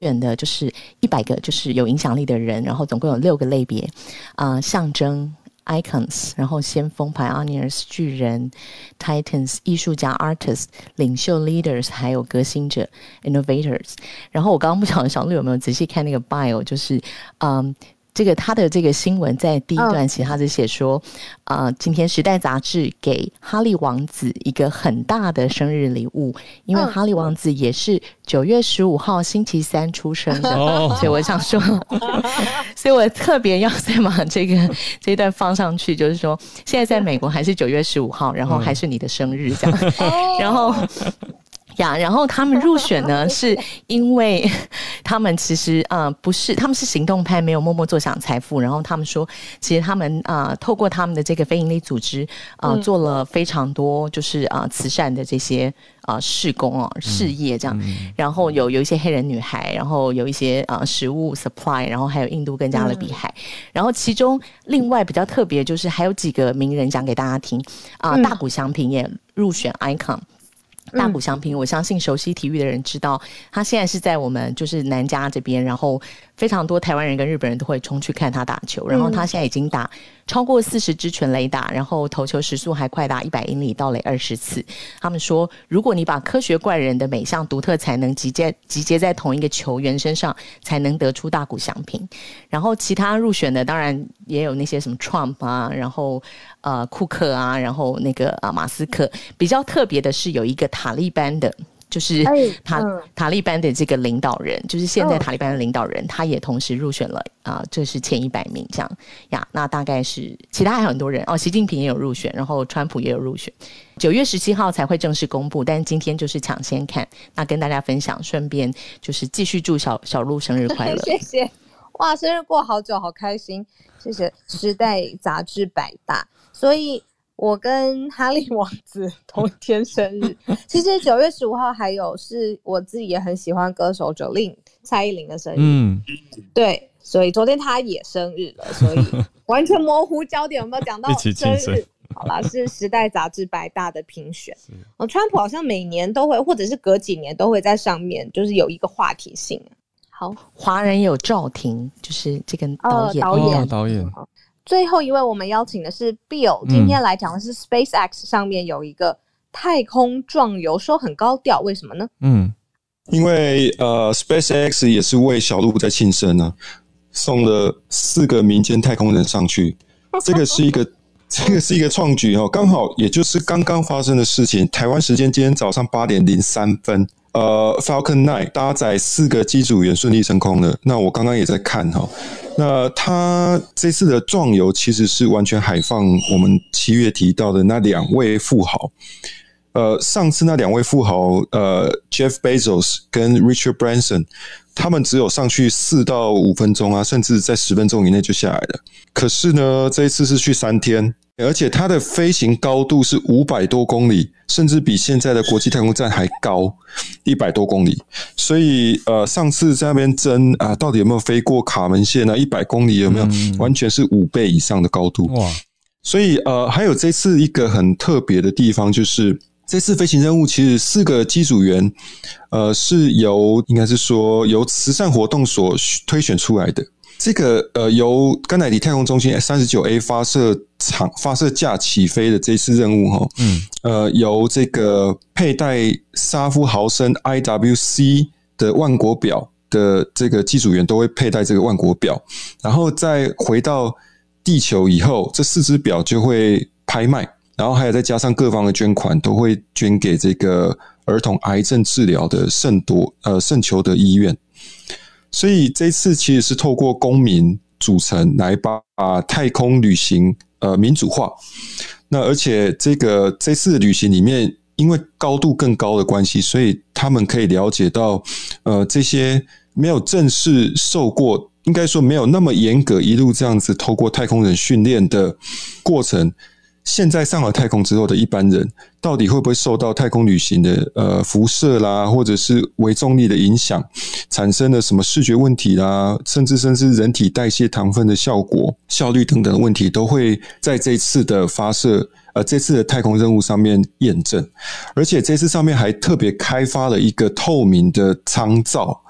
远的就是一百个，就是有影响力的人，然后总共有六个类别，啊，象征 icons，然后先锋 pioneers 巨人 titans 艺术家 artists 领袖 leaders，还有革新者 innovators。然后我刚刚不晓得小鹿有没有仔细看那个 bio，就是嗯。这个他的这个新闻在第一段其实他是写说，啊，今天《时代》杂志给哈利王子一个很大的生日礼物，因为哈利王子也是九月十五号星期三出生的，所以我想说，所以我特别要再把这个这一段放上去，就是说现在在美国还是九月十五号，然后还是你的生日这样，然后。呀，然后他们入选呢，是因为 他们其实啊不是，他们是行动派，没有默默坐享财富。然后他们说，其实他们啊透过他们的这个非营利组织啊做了非常多就是啊慈善的这些啊事工啊事业这样。然后有有一些黑人女孩，然后有一些啊食物 supply，然后还有印度跟加勒比海。然后其中另外比较特别就是还有几个名人讲给大家听啊，大谷祥平也入选 icon。大谷翔平，我相信熟悉体育的人知道，他现在是在我们就是南加这边，然后。非常多台湾人跟日本人都会冲去看他打球，然后他现在已经打超过四十支全垒打，然后投球时速还快达一百英里到垒二十次。他们说，如果你把科学怪人的每项独特才能集结集结在同一个球员身上，才能得出大谷翔平。然后其他入选的当然也有那些什么 Trump 啊，然后呃库克啊，然后那个啊马斯克。比较特别的是有一个塔利班的。就是 塔塔利班的这个领导人，就是现在塔利班的领导人，他也同时入选了啊，这是前一百名这样呀。那大概是其他还有很多人哦，习近平也有入选，然后川普也有入选。九月十七号才会正式公布，但今天就是抢先看，那跟大家分享，顺便就是继续祝小小鹿生日快乐，谢谢哇，生日过好久，好开心，谢谢时代杂志百大，所以。我跟哈利王子 同一天生日，其实九月十五号还有是我自己也很喜欢歌手 Jolin 蔡依林的生日，嗯，对，所以昨天他也生日了，所以 完全模糊焦点，有没有讲到生日？好啦，是时代杂志百大的评选，哦，川普好像每年都会，或者是隔几年都会在上面，就是有一个话题性。好，华人有赵婷，就是这个导演，导演，导演。最后一位，我们邀请的是 Bill，今天来讲的是 SpaceX 上面有一个太空壮游，说很高调，为什么呢？嗯，因为呃，SpaceX 也是为小鹿在庆生呢，送了四个民间太空人上去，这个是一个 这个是一个创举哦，刚好也就是刚刚发生的事情，台湾时间今天早上八点零三分。呃，Falcon Nine 搭载四个机组员顺利升空了。那我刚刚也在看哈，那他这次的壮游其实是完全海放我们七月提到的那两位富豪。呃，上次那两位富豪，呃，Jeff Bezos 跟 Richard Branson，他们只有上去四到五分钟啊，甚至在十分钟以内就下来了。可是呢，这一次是去三天。而且它的飞行高度是五百多公里，甚至比现在的国际太空站还高一百多公里。所以，呃，上次在那边争啊，到底有没有飞过卡门线呢？一百公里有没有？完全是五倍以上的高度。哇！所以，呃，还有这次一个很特别的地方，就是这次飞行任务其实四个机组员，呃，是由应该是说由慈善活动所推选出来的。这个呃，由甘乃迪太空中心三十九 A 发射场发射架起飞的这次任务哈，嗯，呃，由这个佩戴沙夫豪森 IWC 的万国表的这个机组员都会佩戴这个万国表，然后再回到地球以后，这四只表就会拍卖，然后还有再加上各方的捐款，都会捐给这个儿童癌症治疗的圣多呃圣裘德医院。所以这次其实是透过公民组成来把太空旅行呃民主化。那而且这个这次旅行里面，因为高度更高的关系，所以他们可以了解到呃这些没有正式受过，应该说没有那么严格一路这样子透过太空人训练的过程。现在上了太空之后的一般人，到底会不会受到太空旅行的呃辐射啦，或者是微重力的影响，产生了什么视觉问题啦，甚至甚至人体代谢糖分的效果、效率等等的问题，都会在这次的发射呃这次的太空任务上面验证。而且这次上面还特别开发了一个透明的舱罩，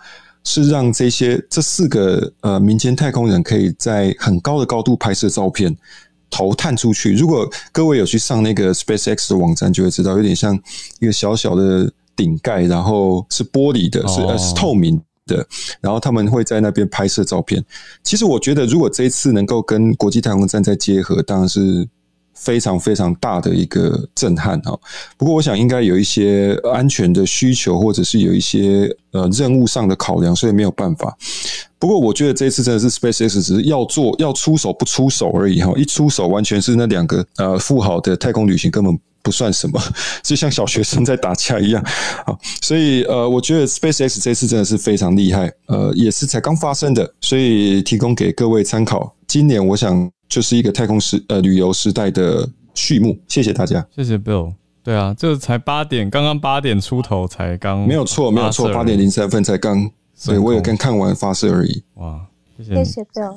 是让这些这四个呃民间太空人可以在很高的高度拍摄照片。头探出去，如果各位有去上那个 SpaceX 的网站，就会知道有点像一个小小的顶盖，然后是玻璃的，是呃是透明。的，然后他们会在那边拍摄照片。其实我觉得，如果这一次能够跟国际太空站再结合，当然是非常非常大的一个震撼哈。不过，我想应该有一些安全的需求，或者是有一些呃任务上的考量，所以没有办法。不过，我觉得这一次真的是 SpaceX 只是要做要出手不出手而已哈，一出手完全是那两个呃富豪的太空旅行根本。不算什么，就像小学生在打架一样啊！所以呃，我觉得 SpaceX 这次真的是非常厉害，呃，也是才刚发生的，所以提供给各位参考。今年我想就是一个太空时呃旅游时代的序幕。谢谢大家，谢谢 Bill。对啊，这才八点，刚刚八点出头才刚，没有错，没有错，八点零三分才刚，所以我也刚看完发射而已。哇，谢谢，谢谢 Bill。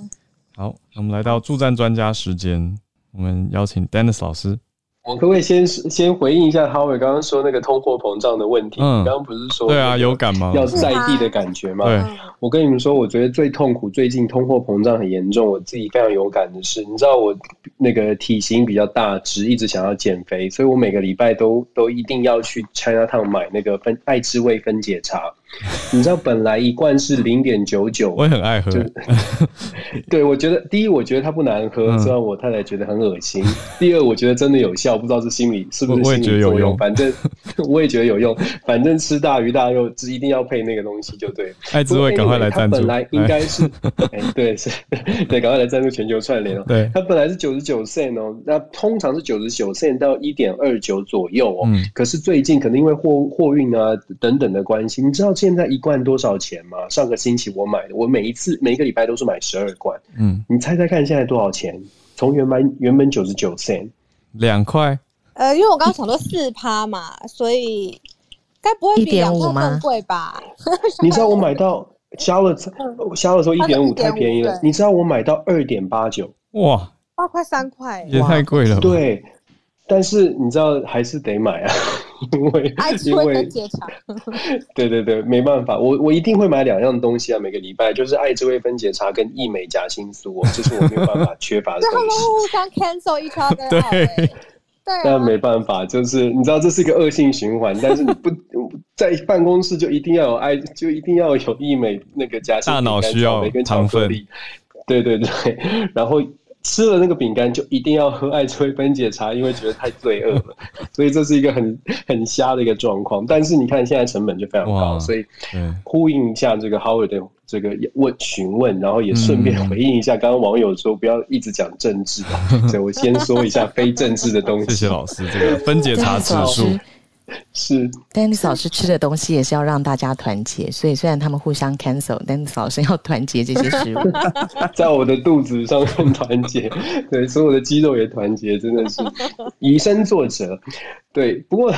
好，我们来到助战专家时间，我们邀请 Dennis 老师。我可不可以先先回应一下哈伟刚刚说那个通货膨胀的问题？嗯，刚刚不是说对啊，有感吗？要在地的感觉吗？对，我跟你们说，我觉得最痛苦，最近通货膨胀很严重，我自己非常有感的是，你知道我那个体型比较大，只一直想要减肥，所以我每个礼拜都都一定要去 China Town 买那个分爱滋味分解茶。你知道本来一罐是零点九九，我也很爱喝。对，我觉得第一，我觉得它不难喝，虽然我太太觉得很恶心。第二，我觉得真的有效，不知道是心理是不是心理作用。反正我也觉得有用，反正吃大鱼大肉是一定要配那个东西，就对。爱滋味，赶快来赞助。它本来应该是，哎，对，是，对，赶快来赞助全球串联哦。对，它本来是九十九 cent 哦，那通常是九十九 cent 到一点二九左右哦。嗯。可是最近可能因为货货运啊等等的关系，你知道。现在一罐多少钱吗？上个星期我买的，我每一次每一个礼拜都是买十二罐。嗯，你猜猜看现在多少钱？从原本原本九十九 cent，两块。呃，因为我刚刚想说四趴嘛，所以该不会比两块更贵吧？你知道我买到 销了，销的时候一点五太便宜了。你知道我买到二点八九，哇，八块三块也太贵了。对，但是你知道还是得买啊。因为因为 对对对，没办法，我我一定会买两样东西啊，每个礼拜就是爱之味分解茶跟益美夹心酥，这是我没有办法 缺乏的东西。他们互相 cancel 一圈的，对。对，但没办法，就是你知道这是一个恶性循环，但是你不在办公室就一定要有爱，就一定要有益美那个夹心，大脑需要跟巧克力，对对对，然后。吃了那个饼干就一定要喝爱滋味分解茶，因为觉得太罪恶了，所以这是一个很很瞎的一个状况。但是你看现在成本就非常高，所以呼应一下这个 Howard 的这个问询问，然后也顺便回应一下刚刚网友说不要一直讲政治，所以我先说一下非政治的东西。谢谢老师，这个分解茶指数。是，Dennis 老师吃的东西也是要让大家团结，所以虽然他们互相 cancel，Dennis 老师要团结这些食物，在我的肚子上面团结，对，所有的肌肉也团结，真的是 以身作则。对，不过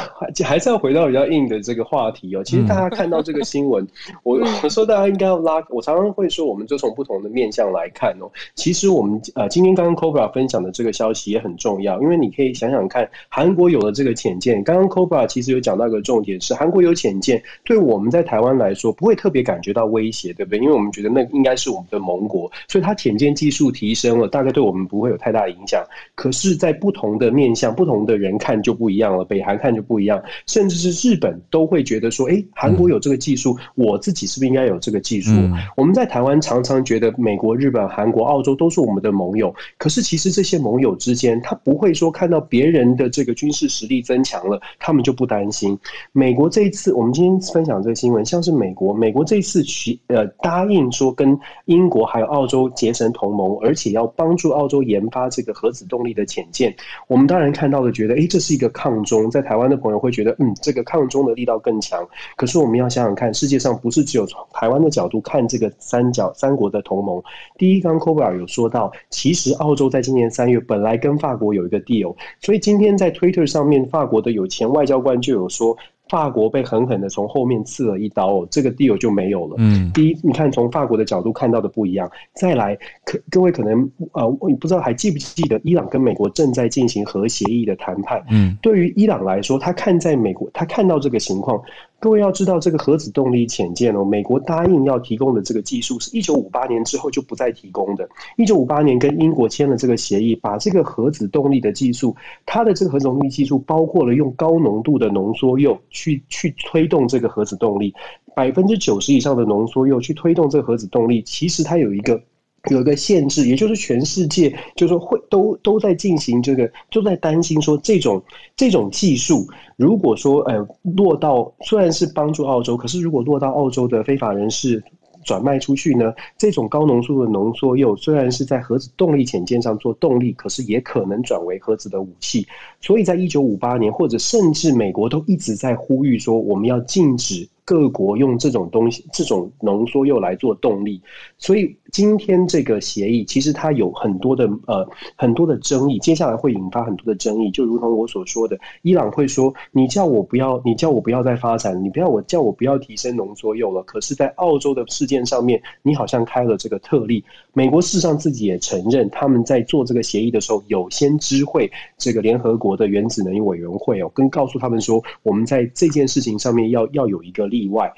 还是要回到比较硬的这个话题哦。其实大家看到这个新闻，我我说大家应该要拉。我常常会说，我们就从不同的面向来看哦。其实我们呃，今天刚刚 Cobra 分享的这个消息也很重要，因为你可以想想看，韩国有了这个浅见，刚刚 Cobra 其实有讲到一个重点是，韩国有潜舰，对我们在台湾来说不会特别感觉到威胁，对不对？因为我们觉得那应该是我们的盟国，所以它潜舰技术提升了，大概对我们不会有太大影响。可是，在不同的面向，不同的人看就不一样了。北韩看就不一样，甚至是日本都会觉得说：“哎，韩国有这个技术，我自己是不是应该有这个技术？”我们在台湾常常觉得美国、日本、韩国、澳洲都是我们的盟友，可是其实这些盟友之间，他不会说看到别人的这个军事实力增强了，他们就不担心。美国这一次，我们今天分享这个新闻，像是美国，美国这一次去呃答应说跟英国还有澳洲结成同盟，而且要帮助澳洲研发这个核子动力的潜舰。我们当然看到的，觉得哎，这是一个抗中在台。湾的朋友会觉得，嗯，这个抗中的力道更强。可是我们要想想看，世界上不是只有从台湾的角度看这个三角三国的同盟。第一，刚 Kobe 有说到，其实澳洲在今年三月本来跟法国有一个 deal，所以今天在 Twitter 上面，法国的有钱外交官就有说。法国被狠狠的从后面刺了一刀哦，这个 deal 就没有了。嗯，第一，你看从法国的角度看到的不一样。再来，可各位可能呃，不知道还记不记得，伊朗跟美国正在进行核协议的谈判。嗯，对于伊朗来说，他看在美国，他看到这个情况。各位要知道，这个核子动力潜舰哦，美国答应要提供的这个技术，是一九五八年之后就不再提供的。一九五八年跟英国签了这个协议，把这个核子动力的技术，它的这个核子动力技术包括了用高浓度的浓缩铀去去推动这个核子动力，百分之九十以上的浓缩铀去推动这个核子动力，其实它有一个。有一个限制，也就是全世界就是说会都都在进行这个，都在担心说这种这种技术，如果说呃落到虽然是帮助澳洲，可是如果落到澳洲的非法人士转卖出去呢，这种高浓度的浓缩铀虽然是在核子动力潜舰上做动力，可是也可能转为核子的武器。所以在一九五八年，或者甚至美国都一直在呼吁说，我们要禁止。各国用这种东西、这种浓缩铀来做动力，所以今天这个协议其实它有很多的呃很多的争议，接下来会引发很多的争议。就如同我所说的，伊朗会说：“你叫我不要，你叫我不要再发展，你不要我叫我不要提升浓缩铀了。”可是，在澳洲的事件上面，你好像开了这个特例。美国事实上自己也承认，他们在做这个协议的时候，有先知会这个联合国的原子能委员会哦，跟告诉他们说，我们在这件事情上面要要有一个例外。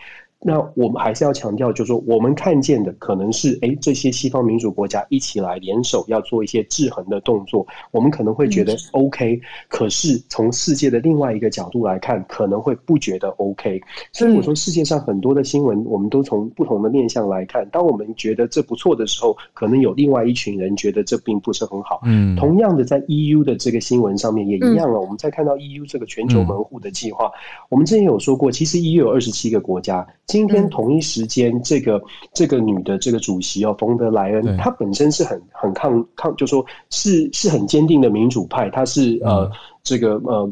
那我们还是要强调，就是说，我们看见的可能是，哎，这些西方民主国家一起来联手要做一些制衡的动作，我们可能会觉得 OK。可是从世界的另外一个角度来看，可能会不觉得 OK。所以我说，世界上很多的新闻，我们都从不同的面向来看。当我们觉得这不错的时候，可能有另外一群人觉得这并不是很好。嗯，同样的，在 EU 的这个新闻上面也一样了。我们在看到 EU 这个全球门户的计划，我们之前有说过，其实 EU 有二十七个国家。今天同一时间，这个这个女的这个主席哦，冯德莱恩，她本身是很很抗抗，就说是是很坚定的民主派，她是呃这个呃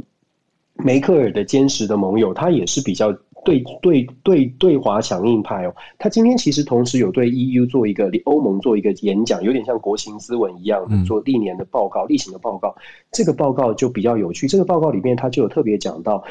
梅克尔的坚实的盟友，她也是比较对对对对华强硬派哦。她今天其实同时有对 EU 做一个欧盟做一个演讲，有点像国情咨文一样的做历年的报告、例行的报告。这个报告就比较有趣，这个报告里面他就有特别讲到。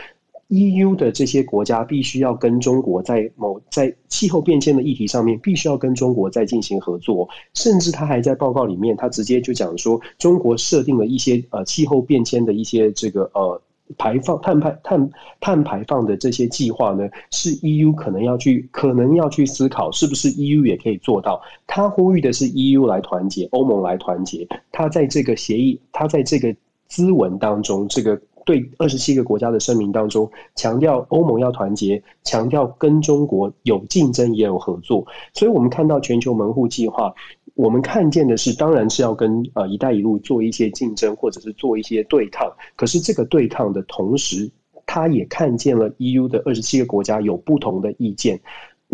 E.U. 的这些国家必须要跟中国在某在气候变迁的议题上面，必须要跟中国在进行合作。甚至他还在报告里面，他直接就讲说，中国设定了一些呃气候变迁的一些这个呃排放碳排碳碳排放的这些计划呢，是 E.U. 可能要去可能要去思考，是不是 E.U. 也可以做到。他呼吁的是 E.U. 来团结，欧盟来团结。他在这个协议，他在这个资文当中，这个。对二十七个国家的声明当中，强调欧盟要团结，强调跟中国有竞争也有合作。所以，我们看到全球门户计划，我们看见的是，当然是要跟呃“一带一路”做一些竞争，或者是做一些对抗。可是，这个对抗的同时，他也看见了 EU 的二十七个国家有不同的意见。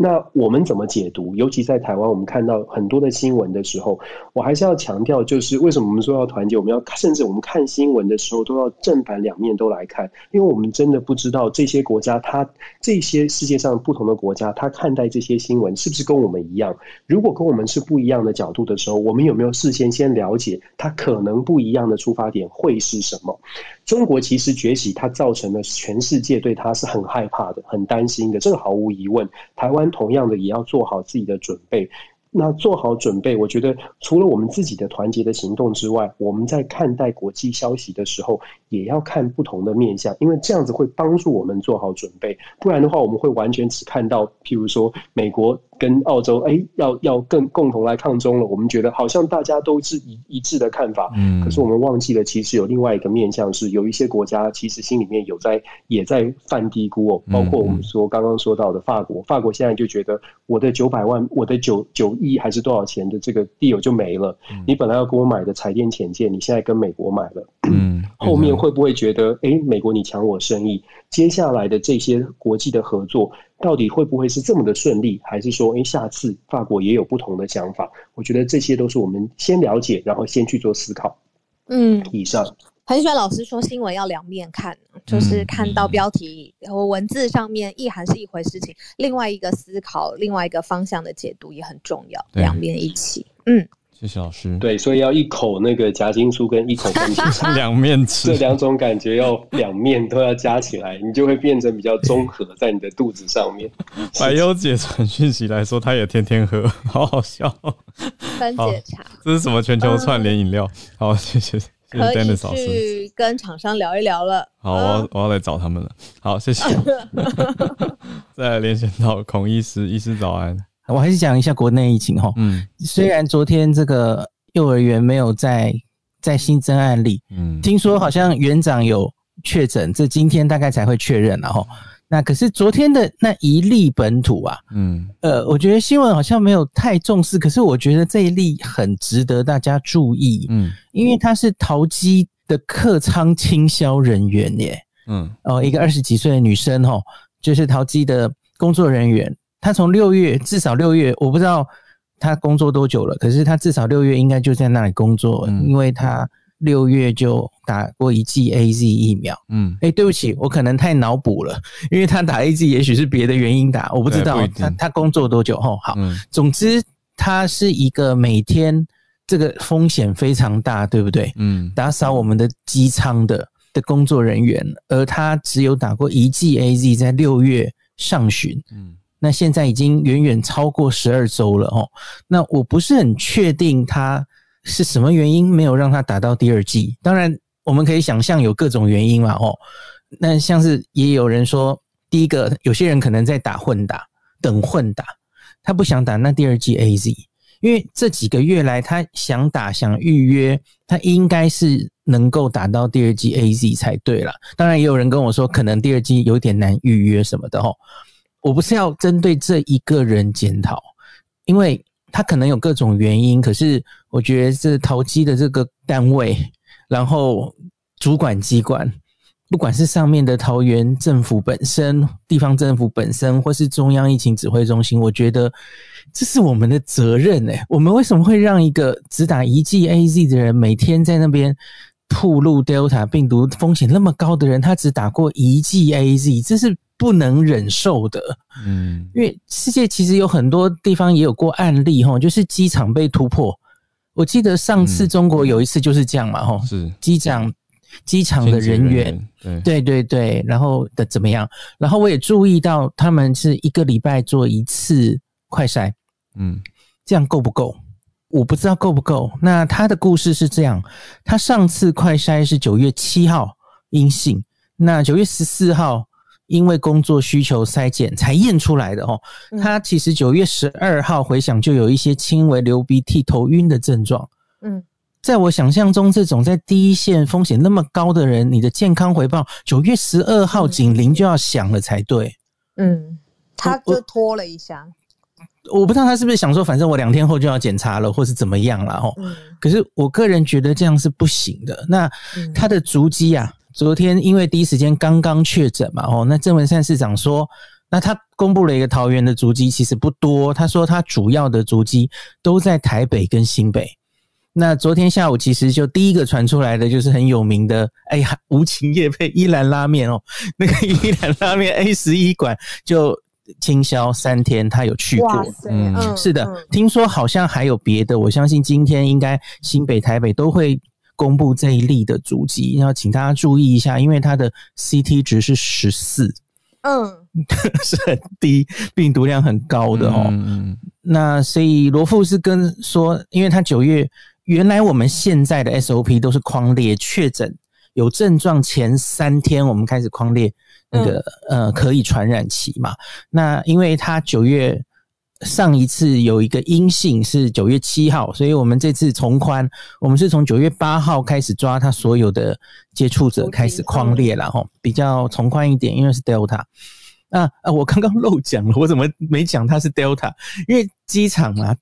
那我们怎么解读？尤其在台湾，我们看到很多的新闻的时候，我还是要强调，就是为什么我们说要团结？我们要甚至我们看新闻的时候，都要正反两面都来看，因为我们真的不知道这些国家，它这些世界上不同的国家，它看待这些新闻是不是跟我们一样？如果跟我们是不一样的角度的时候，我们有没有事先先了解它可能不一样的出发点会是什么？中国其实崛起，它造成了全世界对它是很害怕的、很担心的，这个毫无疑问。台湾同样的也要做好自己的准备。那做好准备，我觉得除了我们自己的团结的行动之外，我们在看待国际消息的时候，也要看不同的面向，因为这样子会帮助我们做好准备。不然的话，我们会完全只看到，譬如说美国。跟澳洲哎，要要更共同来抗中了。我们觉得好像大家都是一一致的看法，嗯，可是我们忘记了，其实有另外一个面向，是有一些国家其实心里面有在也在犯低估哦。包括我们说刚刚说到的法国，法国现在就觉得我的九百万，我的九九亿还是多少钱的这个地友就没了。你本来要给我买的彩电潜舰，你现在跟美国买了，嗯，后面会不会觉得哎，美国你抢我生意？接下来的这些国际的合作。到底会不会是这么的顺利，还是说，哎，下次法国也有不同的想法？我觉得这些都是我们先了解，然后先去做思考。嗯，以上很喜欢老师说新闻要两面看，就是看到标题和文字上面意涵是一回事情，另外一个思考，另外一个方向的解读也很重要，两面一起。嗯。谢谢老师。对，所以要一口那个夹心酥跟一口分皮，两面吃，这两种感觉要两面都要加起来，你就会变成比较综合在你的肚子上面。百优姐传讯息来说，她也天天喝，好好笑。番茄茶，这是什么全球串联饮料？好，谢谢可以去跟厂商聊一聊了。好，我要我要来找他们了。好，谢谢。再来连线到孔医师，医师早安。我还是讲一下国内疫情哈。嗯，虽然昨天这个幼儿园没有在在新增案例，嗯，听说好像园长有确诊，这今天大概才会确认了哈。那可是昨天的那一例本土啊，嗯，呃，我觉得新闻好像没有太重视，可是我觉得这一例很值得大家注意，嗯，因为他是淘机的客舱清销人员耶，嗯，哦，一个二十几岁的女生哦，就是淘机的工作人员，她从六月至少六月，我不知道他工作多久了，可是他至少六月应该就在那里工作，因为他。六月就打过一剂 A Z 疫苗，嗯，哎，对不起，我可能太脑补了，因为他打 A Z 也许是别的原因打，我不知道他他工作多久后好，总之他是一个每天这个风险非常大，对不对？嗯，打扫我们的机舱的的工作人员，而他只有打过一剂 A Z，在六月上旬，嗯，那现在已经远远超过十二周了哦，那我不是很确定他。是什么原因没有让他打到第二季？当然，我们可以想象有各种原因嘛。哦，那像是也有人说，第一个，有些人可能在打混打，等混打，他不想打那第二季 A Z，因为这几个月来他想打想预约，他应该是能够打到第二季 A Z 才对了。当然，也有人跟我说，可能第二季有点难预约什么的。哦，我不是要针对这一个人检讨，因为。他可能有各种原因，可是我觉得这淘机的这个单位，然后主管机关，不管是上面的桃园政府本身、地方政府本身，或是中央疫情指挥中心，我觉得这是我们的责任哎。我们为什么会让一个只打一剂 A Z 的人，每天在那边铺路 Delta 病毒风险那么高的人，他只打过一剂 A Z，这是？不能忍受的，嗯，因为世界其实有很多地方也有过案例哈，就是机场被突破。我记得上次中国有一次就是这样嘛，哈，是机长机场的人员，对对对对，然后的怎么样？然后我也注意到他们是一个礼拜做一次快筛，嗯，这样够不够？我不知道够不够。那他的故事是这样，他上次快筛是九月七号阴性，那九月十四号。因为工作需求筛检才验出来的哦，他其实九月十二号回想就有一些轻微流鼻涕、头晕的症状。嗯，在我想象中，这种在第一线风险那么高的人，你的健康回报九月十二号警铃就要响了才对。嗯，他就拖了一下，我不知道他是不是想说，反正我两天后就要检查了，或是怎么样了哦。可是我个人觉得这样是不行的。那他的足迹啊。昨天因为第一时间刚刚确诊嘛，哦，那郑文善市长说，那他公布了一个桃园的足迹，其实不多。他说他主要的足迹都在台北跟新北。那昨天下午其实就第一个传出来的就是很有名的，哎呀，无情夜配伊兰拉面哦，那个伊兰拉面 A 十一馆就清销三天，他有去过，嗯，是的，听说好像还有别的，我相信今天应该新北、台北都会。公布这一例的足迹，要请大家注意一下，因为它的 CT 值是十四，嗯，是很低，病毒量很高的哦。那所以罗富是跟说，因为他九月原来我们现在的 SOP 都是框列确诊有症状前三天，我们开始框列那个呃可以传染期嘛。那因为他九月。上一次有一个阴性是九月七号，所以我们这次从宽，我们是从九月八号开始抓他所有的接触者开始框列了哈，比较从宽一点，因为是 Delta。啊啊，我刚刚漏讲了，我怎么没讲它是 Delta？因为机场啊，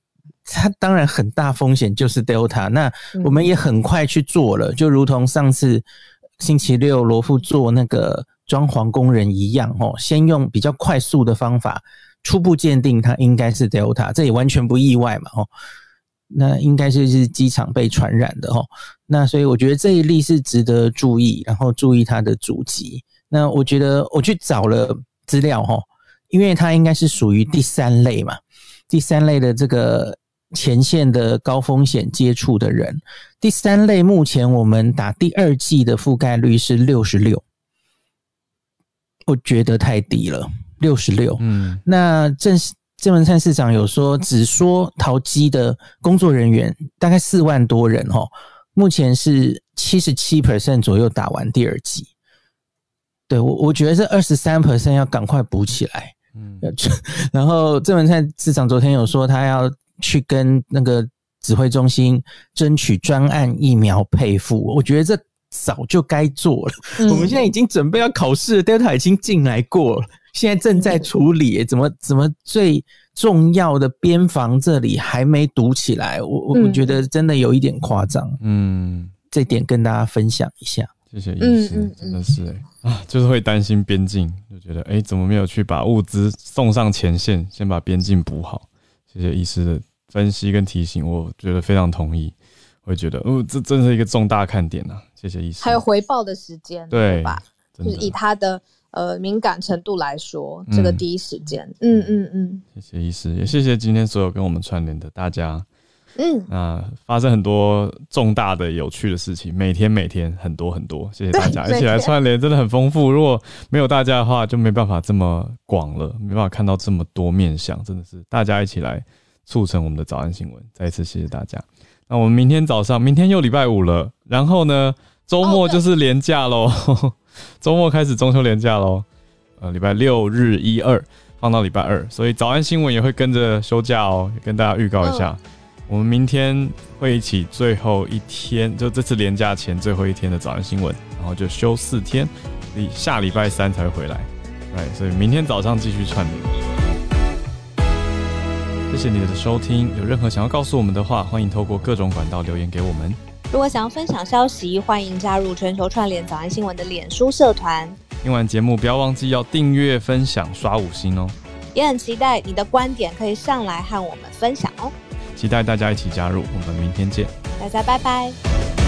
它当然很大风险就是 Delta。那我们也很快去做了，就如同上次星期六罗富做那个装潢工人一样哦，先用比较快速的方法。初步鉴定，它应该是 Delta，这也完全不意外嘛，哦，那应该就是机场被传染的，哦，那所以我觉得这一例是值得注意，然后注意它的主机。那我觉得我去找了资料，哈，因为它应该是属于第三类嘛，第三类的这个前线的高风险接触的人，第三类目前我们打第二季的覆盖率是六十六，我觉得太低了。六十六，嗯，那郑郑文灿市长有说，只说淘机的工作人员大概四万多人哦，目前是七十七 percent 左右打完第二剂。对我，我觉得这二十三 percent 要赶快补起来。嗯，然后郑文灿市长昨天有说，他要去跟那个指挥中心争取专案疫苗配付。我觉得这早就该做了。我们现在已经准备要考试，Delta 已经进来过了，现在正在处理。怎么怎么最重要的边防这里还没堵起来？我我我觉得真的有一点夸张。嗯，这点跟大家分享一下。谢谢医师，真的是哎啊，就是会担心边境，就觉得哎，怎么没有去把物资送上前线，先把边境补好？谢谢医师的分析跟提醒，我觉得非常同意。我觉得哦，这真是一个重大看点呐！谢谢医师。还有回报的时间，对吧？就是以他的呃敏感程度来说，这个第一时间，嗯嗯嗯。谢谢医师，也谢谢今天所有跟我们串联的大家。嗯，啊发生很多重大的有趣的事情，每天每天很多很多，谢谢大家一起来串联，真的很丰富。如果没有大家的话，就没办法这么广了，没办法看到这么多面相，真的是大家一起来促成我们的早安新闻。再一次谢谢大家。那我们明天早上，明天又礼拜五了，然后呢，周末就是连假喽，周末开始中秋连假喽，呃，礼拜六日一二放到礼拜二，所以早安新闻也会跟着休假哦，跟大家预告一下。我们明天会一起最后一天，就这次连假前最后一天的早安新闻，然后就休四天，你下礼拜三才会回来，对，所以明天早上继续串联。谢谢你的收听，有任何想要告诉我们的话，欢迎透过各种管道留言给我们。如果想要分享消息，欢迎加入全球串联早安新闻的脸书社团。听完节目不要忘记要订阅、分享、刷五星哦。也很期待你的观点可以上来和我们分享哦。期待大家一起加入，我们明天见，大家拜拜。